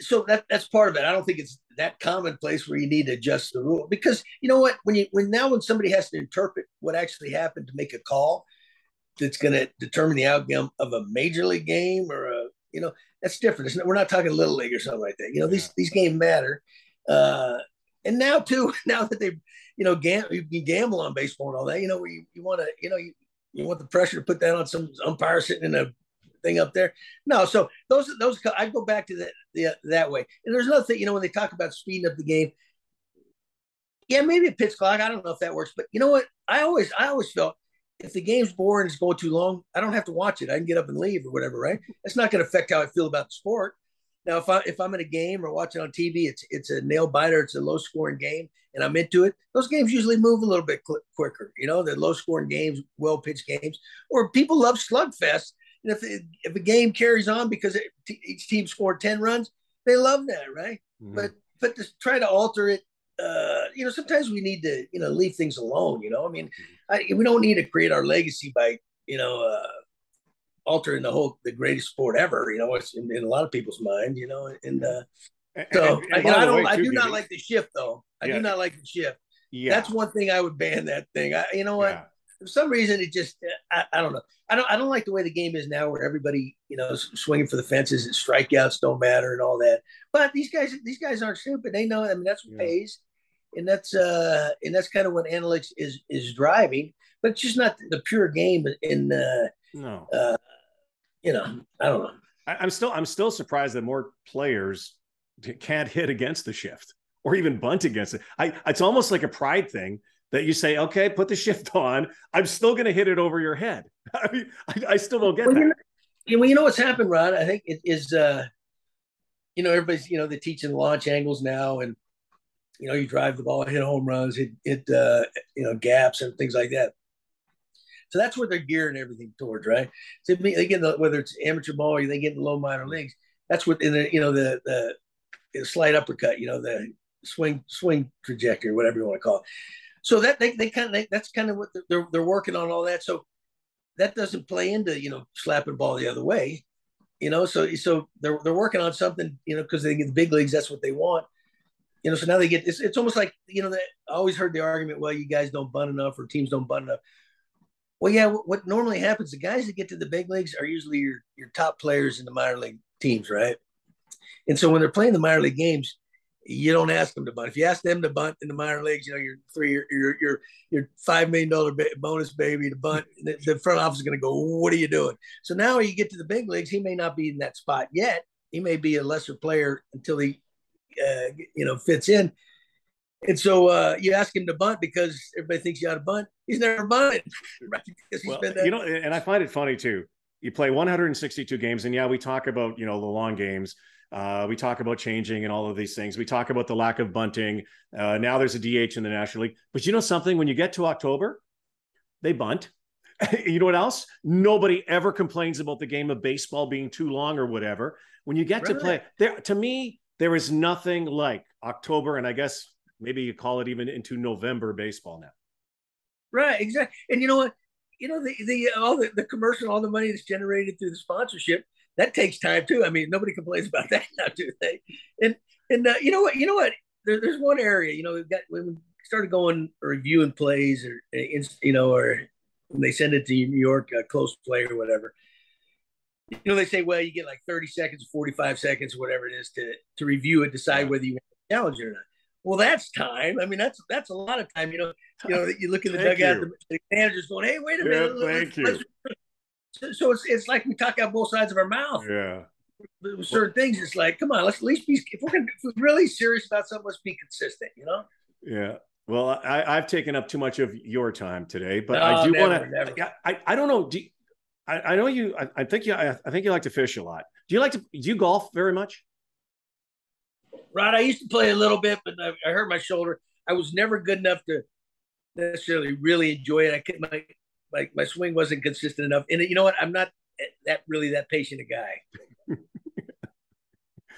so that that's part of it. I don't think it's that commonplace where you need to adjust the rule because you know what when you when now when somebody has to interpret what actually happened to make a call that's going to determine the outcome of a major league game or a you know that's different. Not, we're not talking little league or something like that. You know, these these games matter. Uh, and now too, now that they, you know, gam- you can gamble on baseball and all that. You know, where you, you want to, you know, you, you want the pressure to put that on some umpire sitting in a thing up there. No, so those those I go back to that the, that way. And there's another thing, you know, when they talk about speeding up the game, yeah, maybe a pitch clock. I don't know if that works, but you know what? I always I always felt if the game's boring, it's going too long, I don't have to watch it. I can get up and leave or whatever, right? That's not going to affect how I feel about the sport. Now, if I if I'm in a game or watching on TV, it's it's a nail biter, it's a low scoring game, and I'm into it. Those games usually move a little bit quicker. You know, the low scoring games, well pitched games, or people love slugfest. And if it, if a game carries on because it, each team scored ten runs, they love that, right? Mm-hmm. But but to try to alter it uh, you know, sometimes we need to, you know, leave things alone. You know, I mean, I, we don't need to create our legacy by, you know, uh, altering the whole the greatest sport ever. You know, it's in, in a lot of people's mind. You know, and uh, so and, and I, I, don't, I do not like the shift though. I yeah. do not like the shift. Yeah, that's one thing I would ban that thing. I, you know what? Yeah. For some reason, it just I, I don't know. I don't I don't like the way the game is now, where everybody you know is swinging for the fences and strikeouts don't matter and all that. But these guys these guys aren't stupid. They know. I mean, that's what yeah. pays and that's uh and that's kind of what analytics is is driving but it's just not the pure game in uh no uh you know i don't know I, i'm still i'm still surprised that more players can't hit against the shift or even bunt against it i it's almost like a pride thing that you say okay put the shift on i'm still going to hit it over your head i mean i, I still don't get well, that you know, well, you know what's happened rod i think it is uh you know everybody's you know they're teaching launch angles now and you know, you drive the ball, hit home runs, hit, hit uh, you know, gaps and things like that. So that's what they're gearing everything towards, right? So they get the, whether it's amateur ball or they get in the low minor leagues. That's what in the you know the the, the slight uppercut, you know, the swing swing trajectory, whatever you want to call it. So that they, they kind of they, that's kind of what they're they're working on all that. So that doesn't play into you know slapping ball the other way, you know. So so they're they're working on something, you know, because they get the big leagues. That's what they want you know, so now they get it's, it's almost like you know, they, I always heard the argument, well, you guys don't bunt enough or teams don't bunt enough. Well, yeah, what, what normally happens, the guys that get to the big leagues are usually your your top players in the minor league teams, right? And so when they're playing the minor league games, you don't ask them to bunt. If you ask them to bunt in the minor leagues, you know your three, your your your, five million dollar bonus baby to bunt. The, the front office is going to go, "What are you doing?" So now you get to the big leagues, he may not be in that spot yet. He may be a lesser player until he uh, you know, fits in. And so uh, you ask him to bunt because everybody thinks you ought to bunt. He's never bunted, right? well, you know, and I find it funny too. You play 162 games, and yeah, we talk about you know the long games. Uh, we talk about changing and all of these things. We talk about the lack of bunting. Uh, now there's a DH in the National League. But you know something? When you get to October, they bunt. you know what else? Nobody ever complains about the game of baseball being too long or whatever. When you get right. to play, there to me, there is nothing like October, and I guess maybe you call it even into November baseball now. Right, exactly. And you know what? You know the the all the, the commercial, all the money that's generated through the sponsorship, that takes time too. I mean, nobody complains about that now, do they? And and uh, you know what? You know what? There, there's one area. You know, we've got when we started going reviewing plays, or you know, or when they send it to New York, a close play or whatever you know, they say, well, you get like 30 seconds, 45 seconds, whatever it is to, to review it, decide whether you want to challenge it or not. Well, that's time. I mean, that's that's a lot of time. You know, you know, you look in the dugout, the, the manager's going, "Hey, wait a minute." Yeah, thank let's, you. Let's, so it's it's like we talk out both sides of our mouth. Yeah. With certain things, it's like, come on, let's at least be. If we're, gonna, if we're really serious about something, let's be consistent. You know. Yeah. Well, I, I've taken up too much of your time today, but no, I oh, do want to. I, I don't know. Do, I, I know you. I, I think you. I, I, think you like to fish a lot. Do you like to? Do you golf very much? Rod, I used to play a little bit, but I, I hurt my shoulder. I was never good enough to necessarily really enjoy it. I could, my my my swing wasn't consistent enough. And you know what? I'm not that really that patient a guy.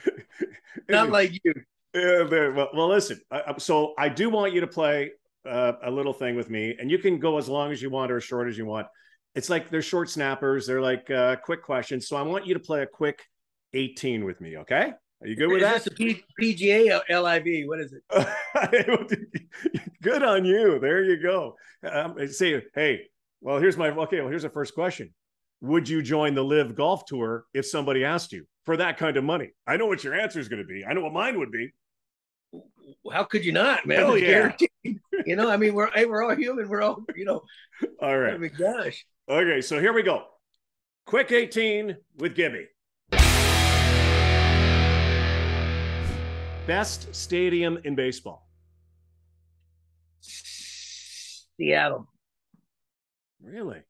not like you. Yeah, well, well, listen. so I do want you to play uh, a little thing with me, and you can go as long as you want or as short as you want it's like they're short snappers. They're like uh, quick questions. So I want you to play a quick 18 with me. Okay. Are you good with is that? That's P- PGA or LIV? What is it? good on you. There you go. Um, say, hey, Well, here's my okay. Well, here's the first question: Would you join the LIV Golf Tour if somebody asked you for that kind of money? I know what your answer is going to be. I know what mine would be. How could you not, man? Hell yeah. you know, I mean, we're hey, we're all human. We're all, you know. All right. I mean, gosh. Okay, so here we go. Quick 18 with Gibby. Best stadium in baseball. Seattle. Really?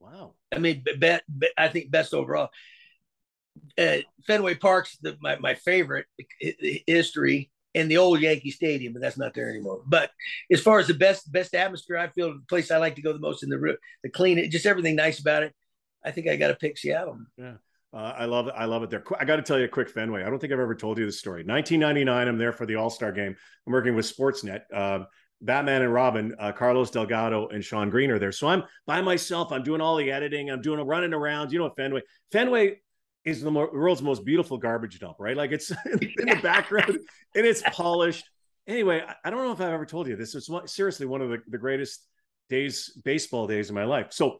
Wow. I mean, be, be, I think best overall. Uh, Fenway Park's the, my, my favorite history and the old Yankee Stadium, but that's not there anymore. But as far as the best best atmosphere, I feel the place I like to go the most in the room, the clean, just everything nice about it. I think I got to pick Seattle. Yeah. Uh, I love it. I love it there. I got to tell you a quick Fenway. I don't think I've ever told you this story. 1999, I'm there for the All Star game. I'm working with Sportsnet. Uh, Batman and Robin, uh, Carlos Delgado and Shawn Green are there. So I'm by myself. I'm doing all the editing. I'm doing a running around. You know Fenway? Fenway is the world's most beautiful garbage dump, right? Like it's in the background and it's polished. Anyway, I don't know if I've ever told you this. It's seriously one of the, the greatest days, baseball days of my life. So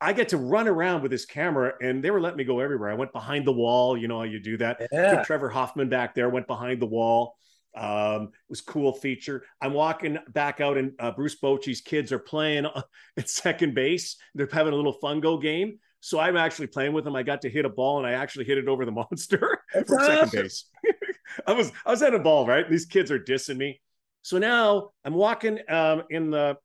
I get to run around with this camera and they were letting me go everywhere. I went behind the wall. You know how you do that. Yeah. Trevor Hoffman back there went behind the wall. Um, it was cool feature. I'm walking back out and uh, Bruce Bochy's kids are playing at second base. They're having a little fungo game. So I'm actually playing with them. I got to hit a ball and I actually hit it over the monster from second base. I was I was at a ball, right? These kids are dissing me. So now I'm walking um, in the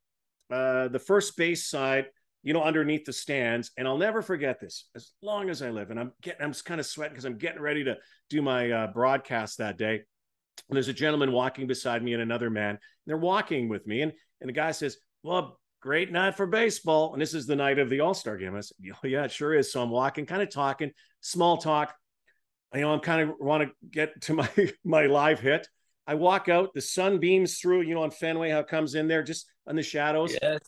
uh, the first base side, you know, underneath the stands, and I'll never forget this as long as I live. And I'm getting I'm kind of sweating because I'm getting ready to do my uh, broadcast that day. And there's a gentleman walking beside me and another man. And they're walking with me, and and the guy says, "Well, great night for baseball. And this is the night of the All Star game. I said, yeah, it sure is. So I'm walking, kind of talking, small talk. You know, I'm kind of want to get to my my live hit. I walk out, the sun beams through, you know, on Fenway, how it comes in there just on the shadows. Yes.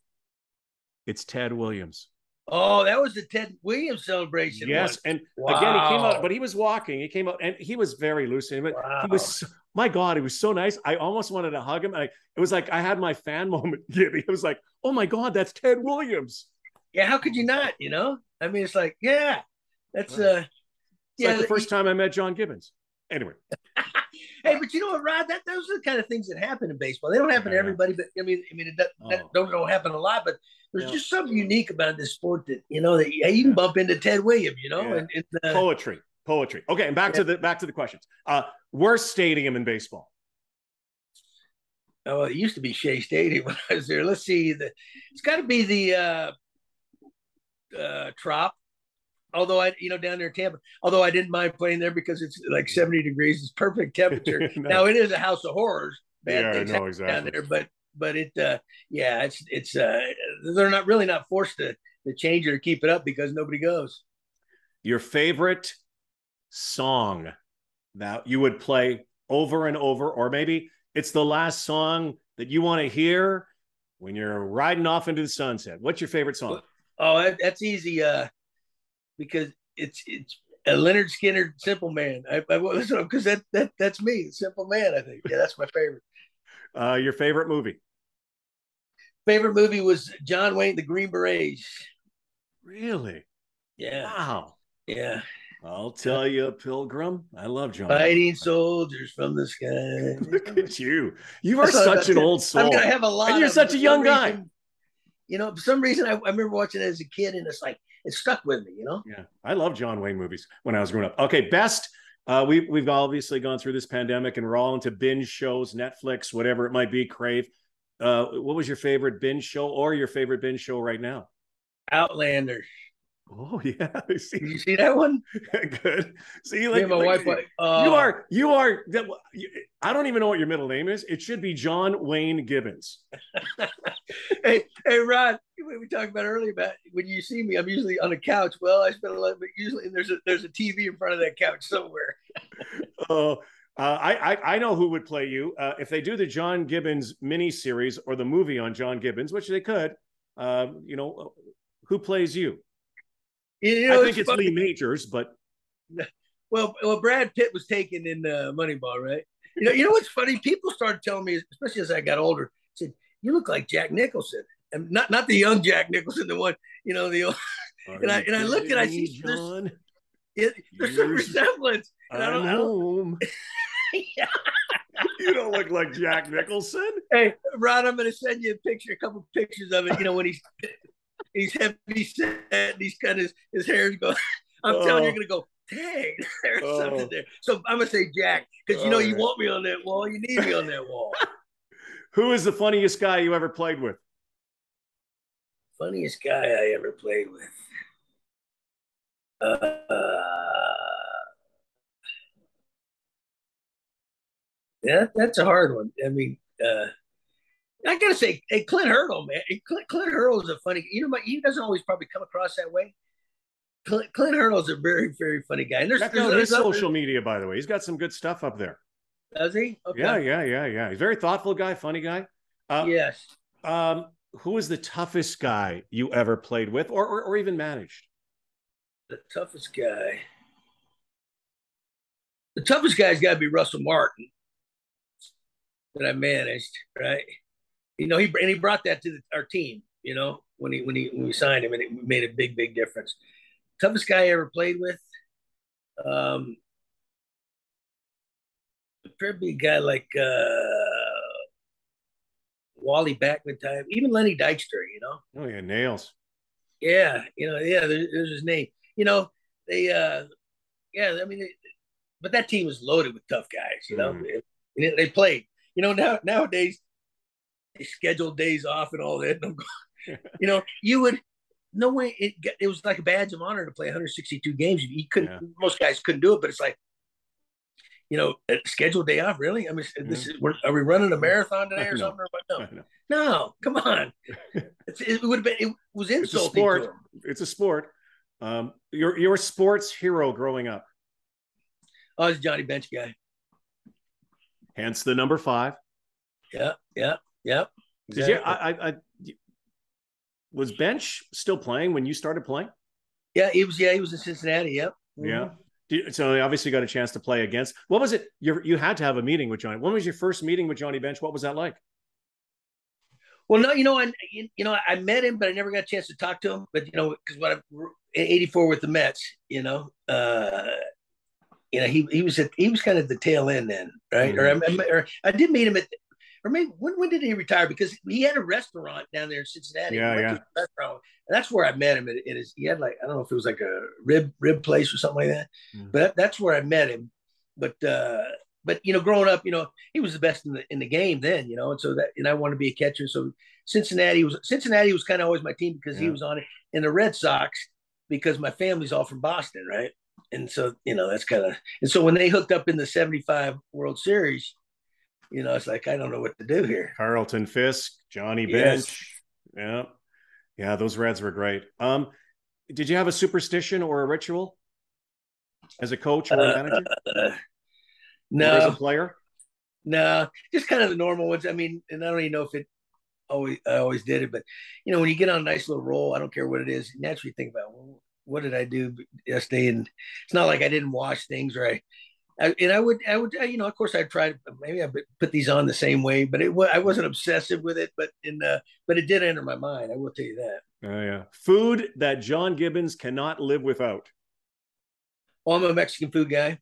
It's Ted Williams. Oh, that was the Ted Williams celebration. Yes, and wow. again, he came out, but he was walking. He came out, and he was very lucid. But wow. he was my God, he was so nice. I almost wanted to hug him. I, it was like I had my fan moment, Gibby. It was like, oh my God, that's Ted Williams. Yeah, how could you not? You know, I mean, it's like, yeah, that's right. uh, yeah, like the first time I met John Gibbons. Anyway. hey, but you know what, Rod? That those are the kind of things that happen in baseball. They don't happen yeah. to everybody, but I mean, I mean, it does, oh. that don't, don't happen a lot. But there's yeah. just something unique about this sport that you know that you can bump into Ted Williams. You know, and, and uh, poetry poetry. Okay, and back to the back to the questions. Uh, worst stadium in baseball. Oh, it used to be Shea Stadium when I was there. Let's see. The, it's got to be the uh, uh, Trop. Although I, you know, down there in Tampa. Although I didn't mind playing there because it's like seventy degrees. It's perfect temperature. no. Now it is a house of horrors. Bad yeah, no, exactly. Down there, but but it, uh, yeah, it's it's uh, they're not really not forced to to change it or keep it up because nobody goes. Your favorite song that you would play over and over, or maybe it's the last song that you want to hear when you're riding off into the sunset. What's your favorite song? Oh, that's easy. Uh, because it's it's a Lynyrd Skynyrd "Simple Man." I, I because that that that's me, Simple Man. I think yeah, that's my favorite. Uh, your favorite movie? Favorite movie was John Wayne, The Green Berets. Really? Yeah. Wow. Yeah. I'll tell you, Pilgrim. I love John. Fighting soldiers from the sky. Look at you. You are such an old soul. I mean, I have a lot. And you're such a young guy. you know, for some reason, I, I, remember watching it as a kid, and it's like it stuck with me. You know. Yeah, I love John Wayne movies when I was growing up. Okay, best. Uh, we we've obviously gone through this pandemic, and we're all into binge shows, Netflix, whatever it might be. Crave. Uh, what was your favorite binge show, or your favorite binge show right now? Outlander. Oh yeah, see, Did you see that one? Good. See, like, my like, wife, uh, you are you are. I don't even know what your middle name is. It should be John Wayne Gibbons. hey, hey, Rod. We talked about earlier about when you see me, I'm usually on a couch. Well, I spend a lot, but usually there's a there's a TV in front of that couch somewhere. Oh. Uh, I, I, I know who would play you uh, if they do the John Gibbons mini series or the movie on John Gibbons, which they could. Uh, you know, who plays you? You know, I think it's, it's Lee Majors, but well, well, Brad Pitt was taken in uh, Moneyball, right? You know, you know what's funny? People started telling me, especially as I got older, said, "You look like Jack Nicholson." and not not the young Jack Nicholson, the one you know the. old. and I and I looked and I see John. There's, it, there's some resemblance. And I'm I don't home. yeah. you don't look like Jack Nicholson. Hey, Ron, I'm going to send you a picture, a couple pictures of it. You know when he's he's heavy set, and he's got his his hair's going. I'm oh. telling you, you're going to go. Dang, there's oh. something there. So I'm gonna say Jack because you know you want me on that wall. You need me on that wall. Who is the funniest guy you ever played with? Funniest guy I ever played with. Uh, yeah, that's a hard one. I mean, uh, I gotta say, hey, Clint Hurdle, man. Clint, Clint Hurdle is a funny. You know, he doesn't always probably come across that way. Clint, Clint Hurdle is a very, very funny guy. And there's, Check there's, his social media, by the way. He's got some good stuff up there. Does he? Okay. Yeah, yeah, yeah, yeah. He's a very thoughtful guy, funny guy. Uh, yes. Um, who is the toughest guy you ever played with, or or, or even managed? The toughest guy. The toughest guy's got to be Russell Martin that I managed, right? You know, he and he brought that to the, our team. You know, when he when he when we signed him, and it made a big big difference. Toughest guy I ever played with. Um, probably a guy like uh, Wally Backman time, even Lenny Dykstra. You know. Oh yeah, nails. Yeah, you know, yeah. There, there's his name. You know, they. uh Yeah, I mean, they, but that team was loaded with tough guys. You know, mm. they, they played. You know, now nowadays they schedule days off and all that. And you know, you would no way it it was like a badge of honor to play 162 games. You couldn't yeah. most guys couldn't do it, but it's like you know, scheduled day off. Really? I mean, this is are we running a marathon today or something? Or no, no, come on. it would have been. It was insulting. It's a sport. It's a sport. Um, your your sports hero growing up. Oh, I was Johnny Bench guy. Hence the number five. Yeah, yeah, yeah. Did you? I, I, I was Bench still playing when you started playing? Yeah, he was. Yeah, he was in Cincinnati. Yep. Mm-hmm. Yeah. So they obviously got a chance to play against. What was it? You you had to have a meeting with Johnny. When was your first meeting with Johnny Bench? What was that like? Well, no, you know, I you know I met him, but I never got a chance to talk to him. But you know, because what I '84 with the Mets, you know, uh, you know, he he was at, he was kind of the tail end then, right? Mm-hmm. Or, I, or I did meet him at or maybe when, when did he retire? Because he had a restaurant down there in Cincinnati. Yeah, yeah. Restaurant, and that's where I met him. It, it is he had like I don't know if it was like a rib rib place or something like that, mm. but that's where I met him. But uh, but you know, growing up, you know, he was the best in the in the game then, you know, and so that and I wanted to be a catcher. So Cincinnati was Cincinnati was kind of always my team because yeah. he was on it, and the Red Sox because my family's all from Boston, right? And so you know that's kind of and so when they hooked up in the '75 World Series you know, it's like I don't know what to do here. Carlton Fisk, Johnny Bench. Yes. Yeah. Yeah, those Reds were great. Um, did you have a superstition or a ritual as a coach or a uh, manager? Uh, no. Or as a player? No, just kind of the normal ones. I mean, and I don't even know if it always I always did it, but you know, when you get on a nice little roll, I don't care what it is, you naturally think about well, what did I do yesterday? And it's not like I didn't wash things or I I, and I would, I would, you know, of course, I'd try. Maybe I put these on the same way, but it I wasn't obsessive with it. But in, uh, but it did enter my mind. I will tell you that. Oh yeah, food that John Gibbons cannot live without. Oh, I'm a Mexican food guy.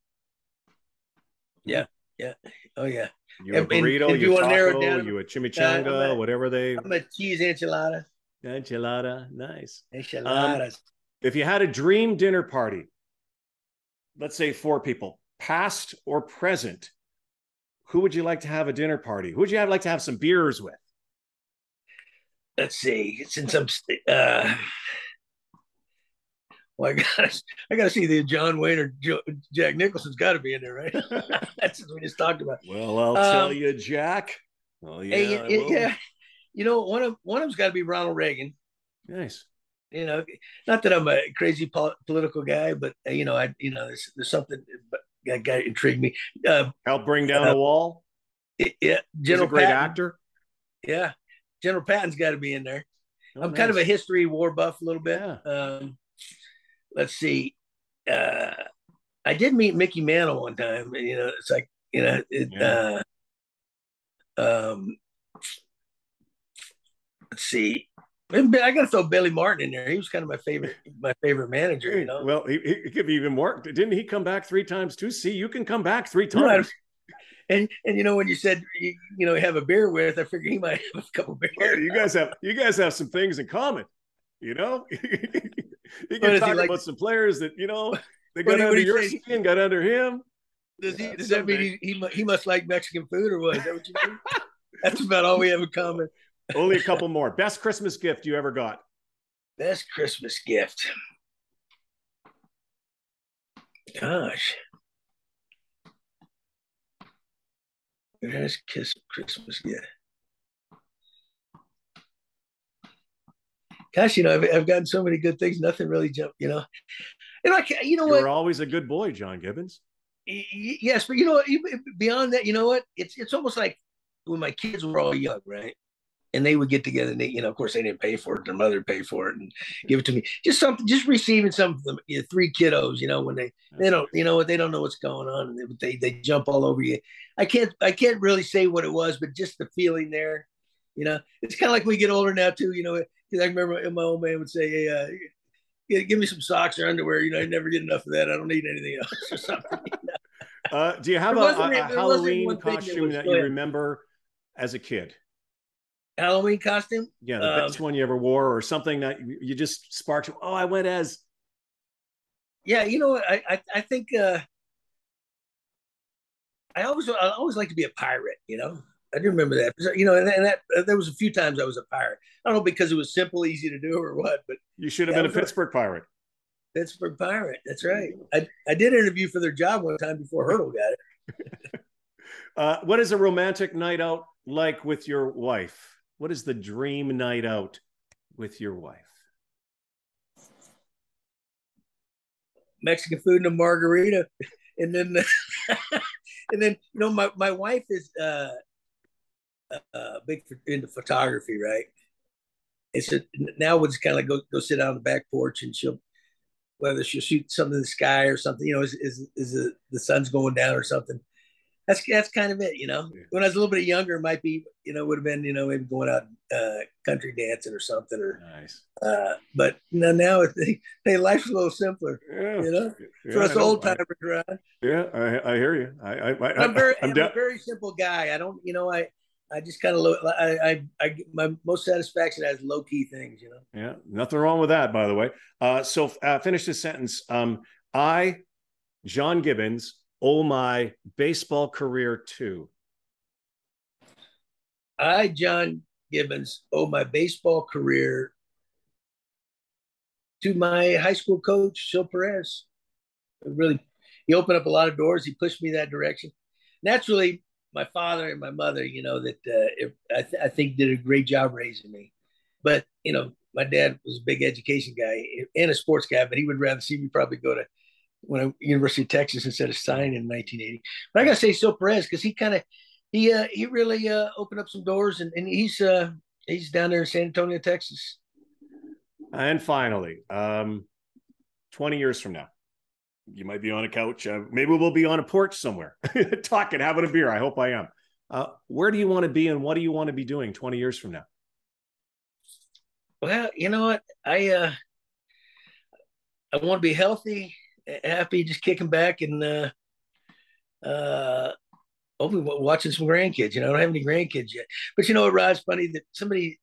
Yeah, yeah, oh yeah. You a burrito, and, and you, you taco, down, you a chimichanga, uh, a, whatever they. I'm a cheese enchilada. Enchilada, nice. Enchiladas. Um, if you had a dream dinner party, let's say four people, past or present, who would you like to have a dinner party? Who would you have like to have some beers with? Let's see. Since I'm, uh, well, I got I got to see the John Wayne or Joe, Jack Nicholson's got to be in there, right? That's what we just talked about. Well, I'll um, tell you, Jack. Oh yeah, hey, yeah. You know, one of one of them's got to be Ronald Reagan. Nice. You know, not that I'm a crazy pol- political guy, but uh, you know, I you know, there's, there's something. That guy intrigued me. Uh, Help bring down uh, a wall. Yeah, General great Patton. actor. Yeah, General Patton's got to be in there. Oh, I'm nice. kind of a history war buff a little bit. Yeah. Um, let's see. Uh, I did meet Mickey Mantle one time. And, you know, it's like you know, it, yeah. uh, um, let's see. I got to throw Billy Martin in there. He was kind of my favorite, my favorite manager. You know. Well, he, he could be even more. Didn't he come back three times too? See, you can come back three times. Right. And and you know when you said you, you know have a beer with, I figured he might have a couple beers. You guys have you guys have some things in common. You know, you can talk like, about some players that you know they got under your say? skin, got under him. Does he? Does that mean he, he, he must like Mexican food or what? Is that what you mean? That's about all we have in common. Only a couple more. Best Christmas gift you ever got? Best Christmas gift. Gosh. Best kiss Christmas gift. Gosh, you know, I've, I've gotten so many good things. Nothing really jumped, you know. And I, you know you what? You're always a good boy, John Gibbons. Yes, but you know, what? beyond that, you know what? It's it's almost like when my kids were all young, right? And they would get together, and they, you know, of course, they didn't pay for it; their mother paid for it and give it to me. Just something, just receiving some of them, you know, three kiddos, you know, when they they don't, you know, what they don't know what's going on, and they, they jump all over you. I can't I can't really say what it was, but just the feeling there, you know, it's kind of like we get older now too, you know. Because I remember my old man would say, "Hey, uh, give me some socks or underwear." You know, I never get enough of that. I don't need anything else or something. You know? Uh, do you have a, a, a Halloween costume that, that you remember as a kid? Halloween costume? Yeah, the um, best one you ever wore, or something that you just sparked. Oh, I went as. Yeah, you know, I I, I think uh, I always I always like to be a pirate. You know, I do remember that. You know, and, and that uh, there was a few times I was a pirate. I don't know because it was simple, easy to do, or what. But you should have been a Pittsburgh pirate. Pittsburgh Pirate. That's right. I, I did interview for their job one time before Hurdle got it. uh, what is a romantic night out like with your wife? What is the dream night out with your wife? Mexican food and a margarita, and then and then you know my my wife is uh, uh big into photography, right? And so now we'll just kind of go go sit down on the back porch and she'll whether she'll shoot something in the sky or something, you know, is is, is the, the sun's going down or something. That's that's kind of it, you know. Yeah. When I was a little bit younger, it might be, you know, would have been, you know, maybe going out uh, country dancing or something, or nice. Uh, but you know, now they, hey, life's a little simpler, yeah. you know, yeah, for us old timers, right? Yeah, I, I hear you. I, I, am very, I'm, I'm a very simple guy. I don't, you know, I I just kind of look. I, I, I, my most satisfaction has low key things, you know. Yeah, nothing wrong with that, by the way. Uh, so uh, finish this sentence. Um, I, John Gibbons, owe my baseball career to. I, John Gibbons, owe my baseball career to my high school coach, Sil Perez. Really, he opened up a lot of doors. He pushed me that direction. Naturally, my father and my mother, you know, that uh, I, th- I, think did a great job raising me. But you know, my dad was a big education guy and a sports guy, but he would rather see me probably go to when I, University of Texas instead of signing in 1980. But I gotta say, Sil Perez because he kind of he uh, he really uh, opened up some doors, and, and he's uh, he's down there in San Antonio, Texas. And finally, um, 20 years from now, you might be on a couch. Uh, maybe we'll be on a porch somewhere talking, having a beer. I hope I am. Uh, where do you want to be and what do you want to be doing 20 years from now? Well, you know what? I, uh, I want to be healthy, happy, just kicking back and, uh, uh, hopefully watching some grandkids. You know, I don't have any grandkids yet, but you know what, Rod's funny that somebody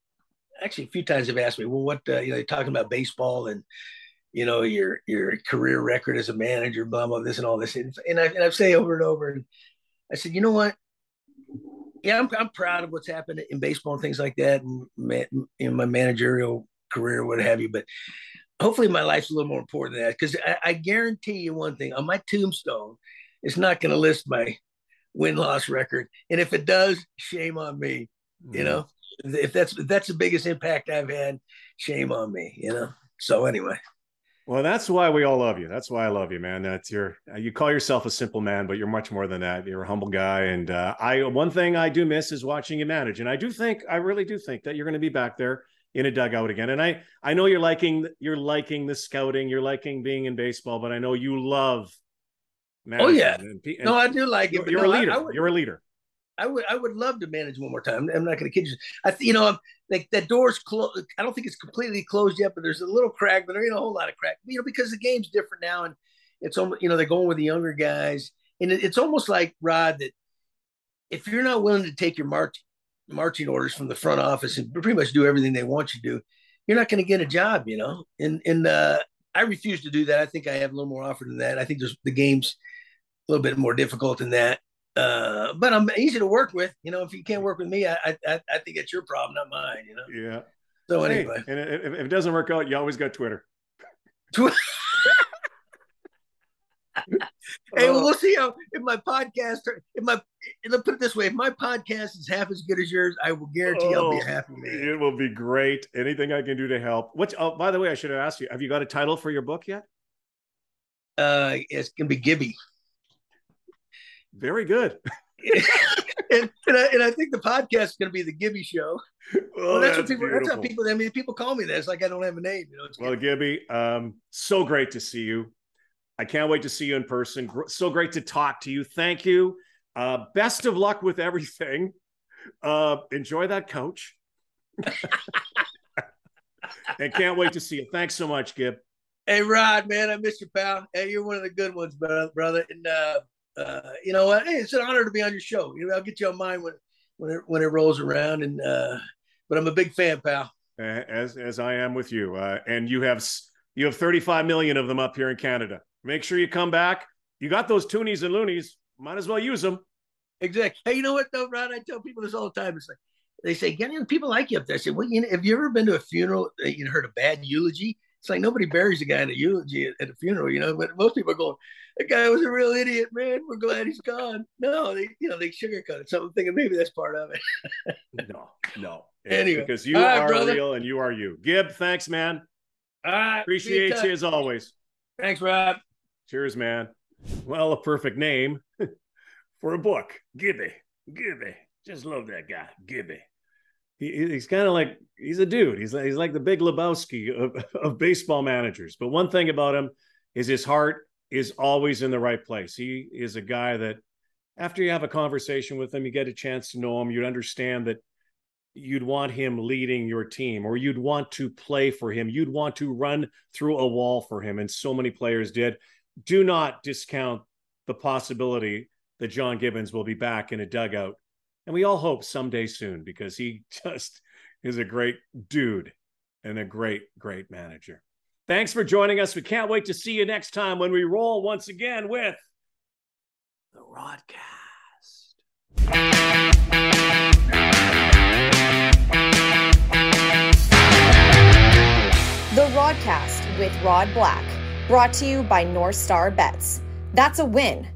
actually a few times have asked me, well, what, uh, you know, they're talking about baseball and, you know, your your career record as a manager, blah blah this and all this. And, and I and I say over and over, and I said, you know what? Yeah, I'm I'm proud of what's happened in baseball and things like that, and man, in my managerial career, what have you. But hopefully, my life's a little more important than that because I, I guarantee you one thing: on my tombstone, it's not going to list my win loss record, and if it does, shame on me. Mm. You know, if that's if that's the biggest impact I've had, shame on me. You know. So anyway. Well, that's why we all love you. That's why I love you, man. That's your you call yourself a simple man, but you're much more than that. You're a humble guy, and uh, I one thing I do miss is watching you manage, and I do think I really do think that you're going to be back there in a dugout again. And I I know you're liking you're liking the scouting, you're liking being in baseball, but I know you love. Oh yeah, and, and no, I do like it. You're, no, a leader. Would, you're a leader. I would I would love to manage one more time. I'm not going to kid you. I th- you know I'm, like that door's closed. I don't think it's completely closed yet, but there's a little crack. But there ain't a whole lot of crack. You know because the game's different now, and it's almost you know they're going with the younger guys, and it, it's almost like Rod that if you're not willing to take your march, marching orders from the front office and pretty much do everything they want you to do, you're not going to get a job. You know, and and uh, I refuse to do that. I think I have a little more offer than that. I think there's the game's a little bit more difficult than that. Uh, but I'm easy to work with. You know, if you can't work with me, I I, I think it's your problem, not mine. You know. Yeah. So anyway, hey, and if, if, it doesn't work out, you always got Twitter. hey, well, we'll see how if my podcast, if my, let's put it this way, if my podcast is half as good as yours, I will guarantee oh, I'll be a happy man. It will be great. Anything I can do to help. Which, Oh, by the way, I should have asked you. Have you got a title for your book yet? Uh, it's gonna be Gibby. Very good. and, and I, and, I, think the podcast is going to be the Gibby Show. Oh, well, that's, that's, what people. Beautiful. That's how people. I mean, people call me that. It's like I don't have a name. You know. well, Gibby, um, so great to see you. I can't wait to see you in person. So great to talk to you. Thank you. Uh, best of luck with everything. Uh, enjoy that coach. and can't wait to see you. Thanks so much, Gib. Hey, Rod, man, I miss you, pal. Hey, you're one of the good ones, brother. And uh, uh, you know what? Hey, it's an honor to be on your show. You know, I'll get you on mine when when it when it rolls around. And uh, but I'm a big fan, pal. As as I am with you. Uh, and you have you have 35 million of them up here in Canada. Make sure you come back. You got those toonies and loonies. Might as well use them. Exactly. Hey, you know what though, Ron? I tell people this all the time. It's like they say, "Get people like you up there." I said, "Well, you know, have you ever been to a funeral? You heard a bad eulogy? It's like nobody buries a guy in a eulogy at, at a funeral, you know. But most people are going, "That guy was a real idiot, man. We're glad he's gone." No, they, you know, they sugarcoat it. So I'm thinking maybe that's part of it. no, no. Anyway, because you right, are brother. real and you are you. Gib, thanks, man. All right, appreciate you as always. Thanks, Rob. Cheers, man. Well, a perfect name for a book. Gibby. Gibby. Just love that guy. Gibby. He, he's kind of like he's a dude. He's like, he's like the big Lebowski of, of baseball managers. But one thing about him is his heart is always in the right place. He is a guy that after you have a conversation with him, you get a chance to know him, you'd understand that you'd want him leading your team or you'd want to play for him. You'd want to run through a wall for him. And so many players did do not discount the possibility that John Gibbons will be back in a dugout. And we all hope someday soon because he just is a great dude and a great, great manager. Thanks for joining us. We can't wait to see you next time when we roll once again with the Rodcast. The Rodcast with Rod Black. Brought to you by North Star Bets. That's a win